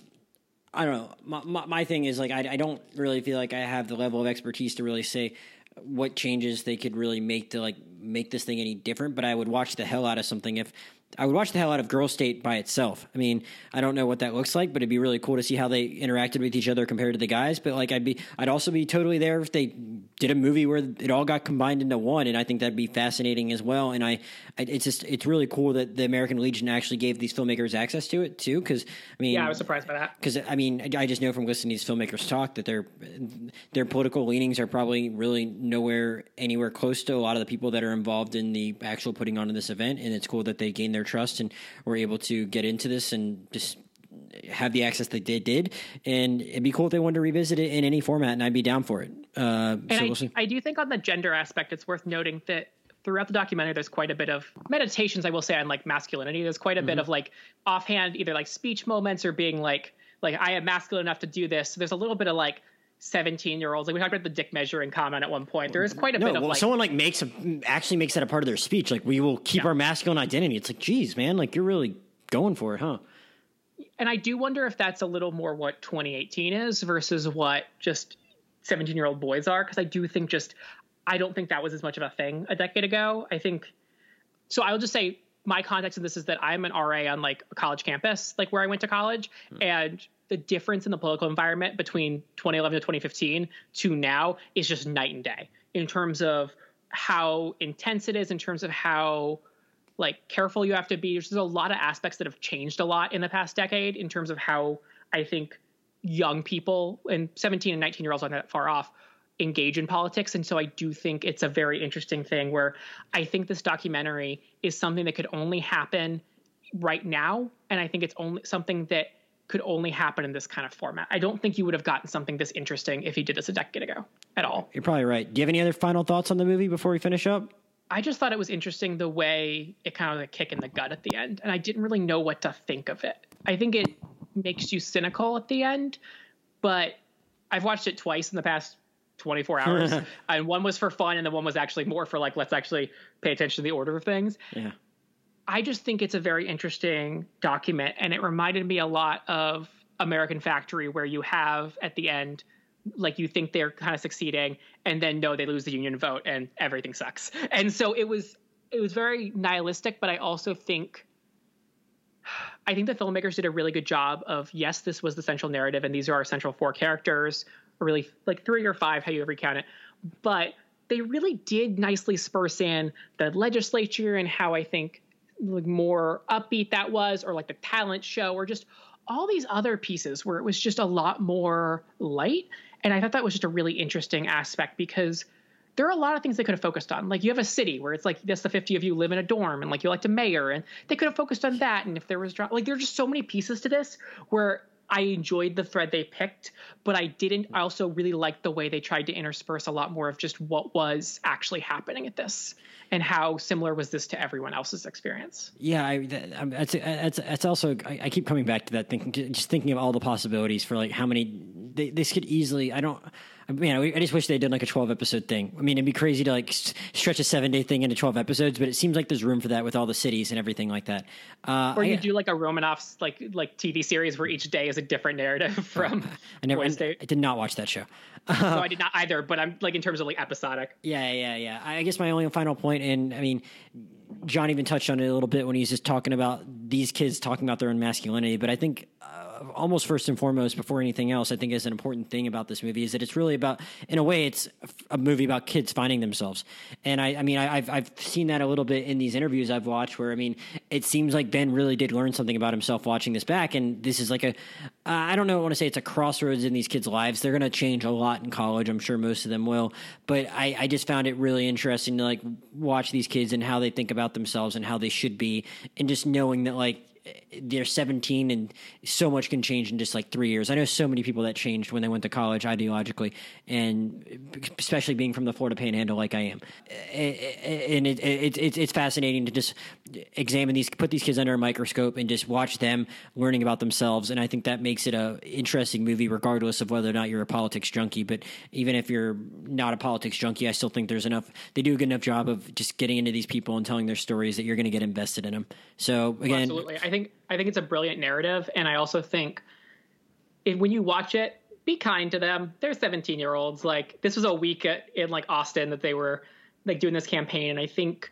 S1: I don't know. My, my, my thing is like I, I don't really feel like I have the level of expertise to really say what changes they could really make to like make this thing any different. But I would watch the hell out of something if I would watch the hell out of Girl State by itself. I mean, I don't know what that looks like, but it'd be really cool to see how they interacted with each other compared to the guys. But like, I'd be, I'd also be totally there if they did a movie where it all got combined into one, and I think that'd be fascinating as well. And I, I it's just, it's really cool that the American Legion actually gave these filmmakers access to it too. Because I mean,
S2: yeah, I was surprised by that.
S1: Because I mean, I just know from listening to these filmmakers talk that their their political leanings are probably really nowhere anywhere close to a lot of the people that are involved in the actual putting on of this event. And it's cool that they gain their trust and were able to get into this and just have the access that they did. And it'd be cool if they wanted to revisit it in any format, and I'd be down for it. Uh,
S2: and so I, we'll I do think on the gender aspect, it's worth noting that throughout the documentary there's quite a bit of meditations i will say on like masculinity there's quite a mm-hmm. bit of like offhand either like speech moments or being like like i am masculine enough to do this so there's a little bit of like 17 year olds like we talked about the dick measuring comment at one point there is quite a no, bit of well, like
S1: someone like makes a actually makes that a part of their speech like we will keep yeah. our masculine identity it's like geez man like you're really going for it huh
S2: and I do wonder if that's a little more what 2018 is versus what just 17 year old boys are. Cause I do think just, I don't think that was as much of a thing a decade ago. I think, so I'll just say my context in this is that I'm an RA on like a college campus, like where I went to college. Hmm. And the difference in the political environment between 2011 to 2015 to now is just night and day in terms of how intense it is, in terms of how like careful you have to be. There's a lot of aspects that have changed a lot in the past decade in terms of how I think young people and 17 and 19 year olds aren't that far off engage in politics. And so I do think it's a very interesting thing where I think this documentary is something that could only happen right now. And I think it's only something that could only happen in this kind of format. I don't think you would have gotten something this interesting if he did this a decade ago at all.
S1: You're probably right. Do you have any other final thoughts on the movie before we finish up?
S2: I just thought it was interesting the way it kind of like a kick in the gut at the end, and I didn't really know what to think of it. I think it makes you cynical at the end, but I've watched it twice in the past 24 hours, and one was for fun, and the one was actually more for like let's actually pay attention to the order of things.
S1: Yeah.
S2: I just think it's a very interesting document, and it reminded me a lot of American Factory, where you have at the end like you think they're kind of succeeding and then no they lose the union vote and everything sucks. And so it was it was very nihilistic but i also think i think the filmmakers did a really good job of yes this was the central narrative and these are our central four characters or really like three or five how you ever count it but they really did nicely spurse in the legislature and how i think like more upbeat that was or like the talent show or just all these other pieces where it was just a lot more light and I thought that was just a really interesting aspect because there are a lot of things they could have focused on. Like you have a city where it's like that's the 50 of you live in a dorm and like you elect a mayor and they could have focused on that. And if there was like there are just so many pieces to this where I enjoyed the thread they picked, but I didn't. I also really liked the way they tried to intersperse a lot more of just what was actually happening at this and how similar was this to everyone else's experience.
S1: Yeah, I, that, that's, that's that's also. I, I, keep coming back to that, thinking just thinking of all the possibilities for like how many they, this could easily. I don't. I mean, I just wish they did like a 12 episode thing. I mean, it'd be crazy to like stretch a seven day thing into 12 episodes, but it seems like there's room for that with all the cities and everything like that.
S2: Uh, or you I, do like a Romanoff's like like TV series where each day is a different narrative from.
S1: I never. I, I did not watch that show.
S2: no, I did not either. But I'm like in terms of like episodic.
S1: Yeah, yeah, yeah. I guess my only final point, and I mean, John even touched on it a little bit when he's just talking about these kids talking about their own masculinity. But I think almost first and foremost, before anything else, I think is an important thing about this movie is that it's really about, in a way, it's a movie about kids finding themselves. And I, I mean, I, have I've seen that a little bit in these interviews I've watched, where I mean, it seems like Ben really did learn something about himself watching this back. And this is like a, I don't know, I want to say it's a crossroads in these kids' lives. They're going to change a lot in college. I'm sure most of them will. But I, I just found it really interesting to like watch these kids and how they think about themselves and how they should be, and just knowing that like they're 17 and so much can change in just like three years. I know so many people that changed when they went to college ideologically, and especially being from the Florida Panhandle like I am, and it, it, it, it's fascinating to just examine these, put these kids under a microscope, and just watch them learning about themselves. And I think that makes it a interesting movie, regardless of whether or not you're a politics junkie. But even if you're not a politics junkie, I still think there's enough. They do a good enough job of just getting into these people and telling their stories that you're going to get invested in them. So again,
S2: absolutely. I think I think it's a brilliant narrative, and I also think if, when you watch it, be kind to them. They're 17 year olds. Like this was a week at, in like Austin that they were like doing this campaign, and I think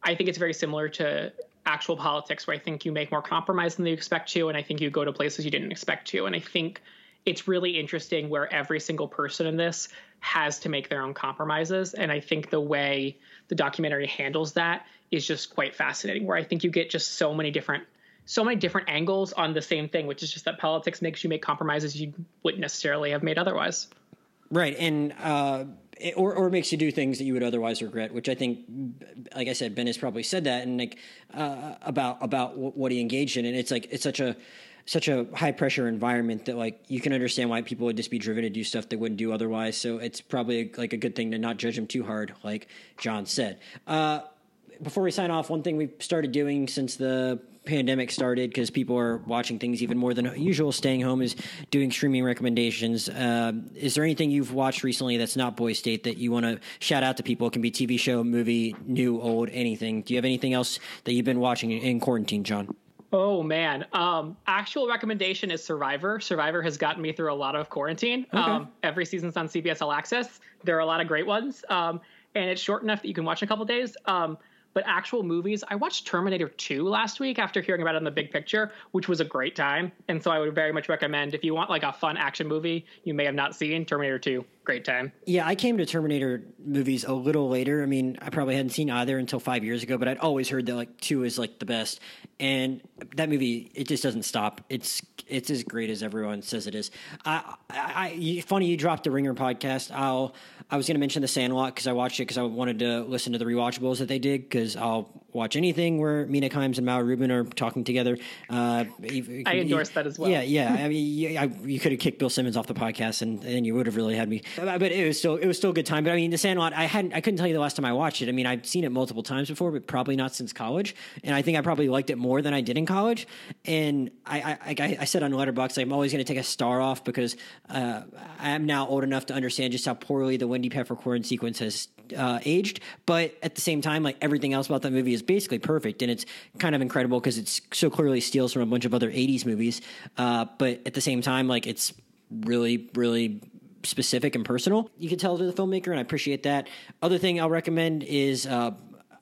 S2: I think it's very similar to actual politics, where I think you make more compromise than you expect to, and I think you go to places you didn't expect to, and I think it's really interesting where every single person in this has to make their own compromises, and I think the way the documentary handles that is just quite fascinating. Where I think you get just so many different so many different angles on the same thing, which is just that politics makes you make compromises you wouldn't necessarily have made otherwise.
S1: Right, and uh, it, or or makes you do things that you would otherwise regret. Which I think, like I said, Ben has probably said that, and like uh, about about what he engaged in, and it's like it's such a such a high pressure environment that like you can understand why people would just be driven to do stuff they wouldn't do otherwise. So it's probably like a good thing to not judge them too hard, like John said. Uh, before we sign off, one thing we've started doing since the pandemic started because people are watching things even more than usual. Staying home is doing streaming recommendations. Uh, is there anything you've watched recently that's not boy State that you want to shout out to people? It can be TV show, movie, new, old, anything. Do you have anything else that you've been watching in quarantine, John?
S2: Oh man, um, actual recommendation is Survivor. Survivor has gotten me through a lot of quarantine. Okay. Um, every season's on CBS All Access. There are a lot of great ones, um, and it's short enough that you can watch in a couple days. Um, but actual movies, I watched Terminator 2 last week after hearing about it in the big picture, which was a great time. And so I would very much recommend if you want like a fun action movie you may have not seen, Terminator 2, great time.
S1: Yeah, I came to Terminator movies a little later. I mean, I probably hadn't seen either until five years ago, but I'd always heard that like 2 is like the best. And that movie, it just doesn't stop. It's it's as great as everyone says it is. I, I, funny you dropped the Ringer podcast. I'll I was going to mention the Sandlot because I watched it because I wanted to listen to the rewatchables that they did because I'll watch anything where Mina Kimes and Mallory Rubin are talking together. Uh,
S2: I endorse that as well.
S1: Yeah, yeah. I mean, you, I, you could have kicked Bill Simmons off the podcast, and then you would have really had me. But it was still it was still a good time. But I mean, The Sandlot, I hadn't I couldn't tell you the last time I watched it. I mean, I've seen it multiple times before, but probably not since college. And I think I probably liked it more than I did in college. And I I, I said on Letterboxd, I'm always going to take a star off because uh, I am now old enough to understand just how poorly the Wendy Peppercorn sequence has uh, aged. But at the same time, like everything else about that movie is basically perfect, and it's kind of incredible because it's so clearly steals from a bunch of other '80s movies. Uh, but at the same time, like it's really, really specific and personal. You can tell to the filmmaker, and I appreciate that. Other thing I'll recommend is uh,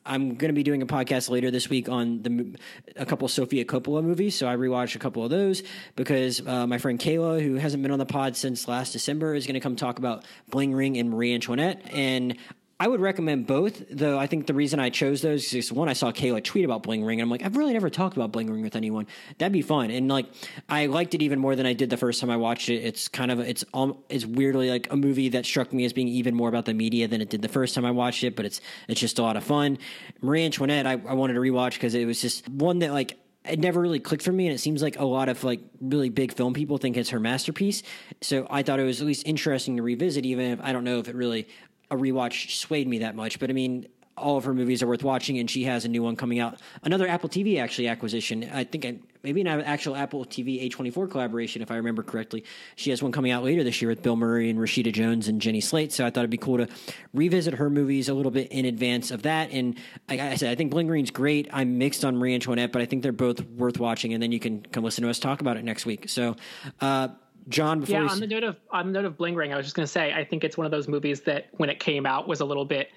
S1: I'm going to be doing a podcast later this week on the a couple Sofia Coppola movies. So I rewatched a couple of those because uh, my friend Kayla, who hasn't been on the pod since last December, is going to come talk about Bling Ring and Marie Antoinette. And I would recommend both, though. I think the reason I chose those is one, I saw Kayla tweet about Bling Ring, and I'm like, I've really never talked about Bling Ring with anyone. That'd be fun, and like, I liked it even more than I did the first time I watched it. It's kind of it's um, it's weirdly like a movie that struck me as being even more about the media than it did the first time I watched it, but it's it's just a lot of fun. Marie Antoinette, I, I wanted to rewatch because it was just one that like it never really clicked for me and it seems like a lot of like really big film people think it's her masterpiece so i thought it was at least interesting to revisit even if i don't know if it really a rewatch swayed me that much but i mean all of her movies are worth watching and she has a new one coming out. Another apple tv actually acquisition. I think maybe an actual apple tv a24 collaboration if i remember correctly. She has one coming out later this year with bill murray and rashida jones and jenny slate so i thought it'd be cool to revisit her movies a little bit in advance of that. And like i said i think bling Ring's great. I'm mixed on marie antoinette but i think they're both worth watching and then you can come listen to us talk about it next week. So uh, John, before
S2: yeah, on the note of on the note of Bling Ring, I was just going to say I think it's one of those movies that when it came out was a little bit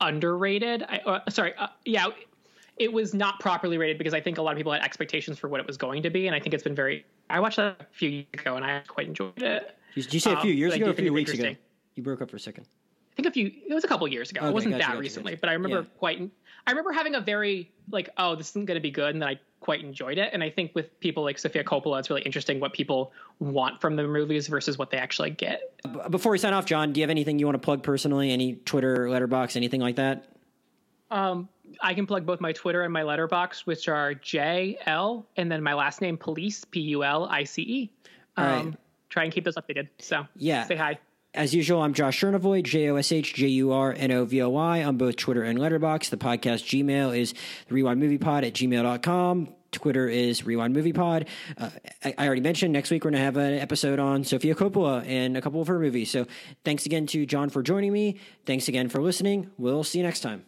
S2: underrated. I, uh, sorry, uh, yeah, it was not properly rated because I think a lot of people had expectations for what it was going to be, and I think it's been very. I watched that a few years ago, and I quite enjoyed it.
S1: Did you say a few um, years ago, or a few weeks ago? You broke up for a second.
S2: I think a few. It was a couple years ago. Okay, it wasn't gotcha, that gotcha, recently, gotcha. but I remember yeah. quite. I remember having a very like, oh, this isn't going to be good, and then I quite enjoyed it. And I think with people like Sofia Coppola, it's really interesting what people want from the movies versus what they actually get.
S1: Before we sign off, John, do you have anything you want to plug personally? Any Twitter, Letterboxd, anything like that?
S2: Um, I can plug both my Twitter and my Letterboxd, which are JL and then my last name Pulice, P U L I C E. Um, right. Try and keep those updated. So
S1: yeah,
S2: say hi.
S1: As usual, I'm Josh Jurnovoy, J O S H J U R N O V O Y on both Twitter and Letterboxd. The podcast Gmail is the Rewind Movie Pod at gmail.com. Twitter is Rewind Movie Pod. Uh, I, I, already mentioned next week we're going to have an episode on Sofia Coppola and a couple of her movies. So thanks again to John for joining me. Thanks again for listening. We'll see you next time.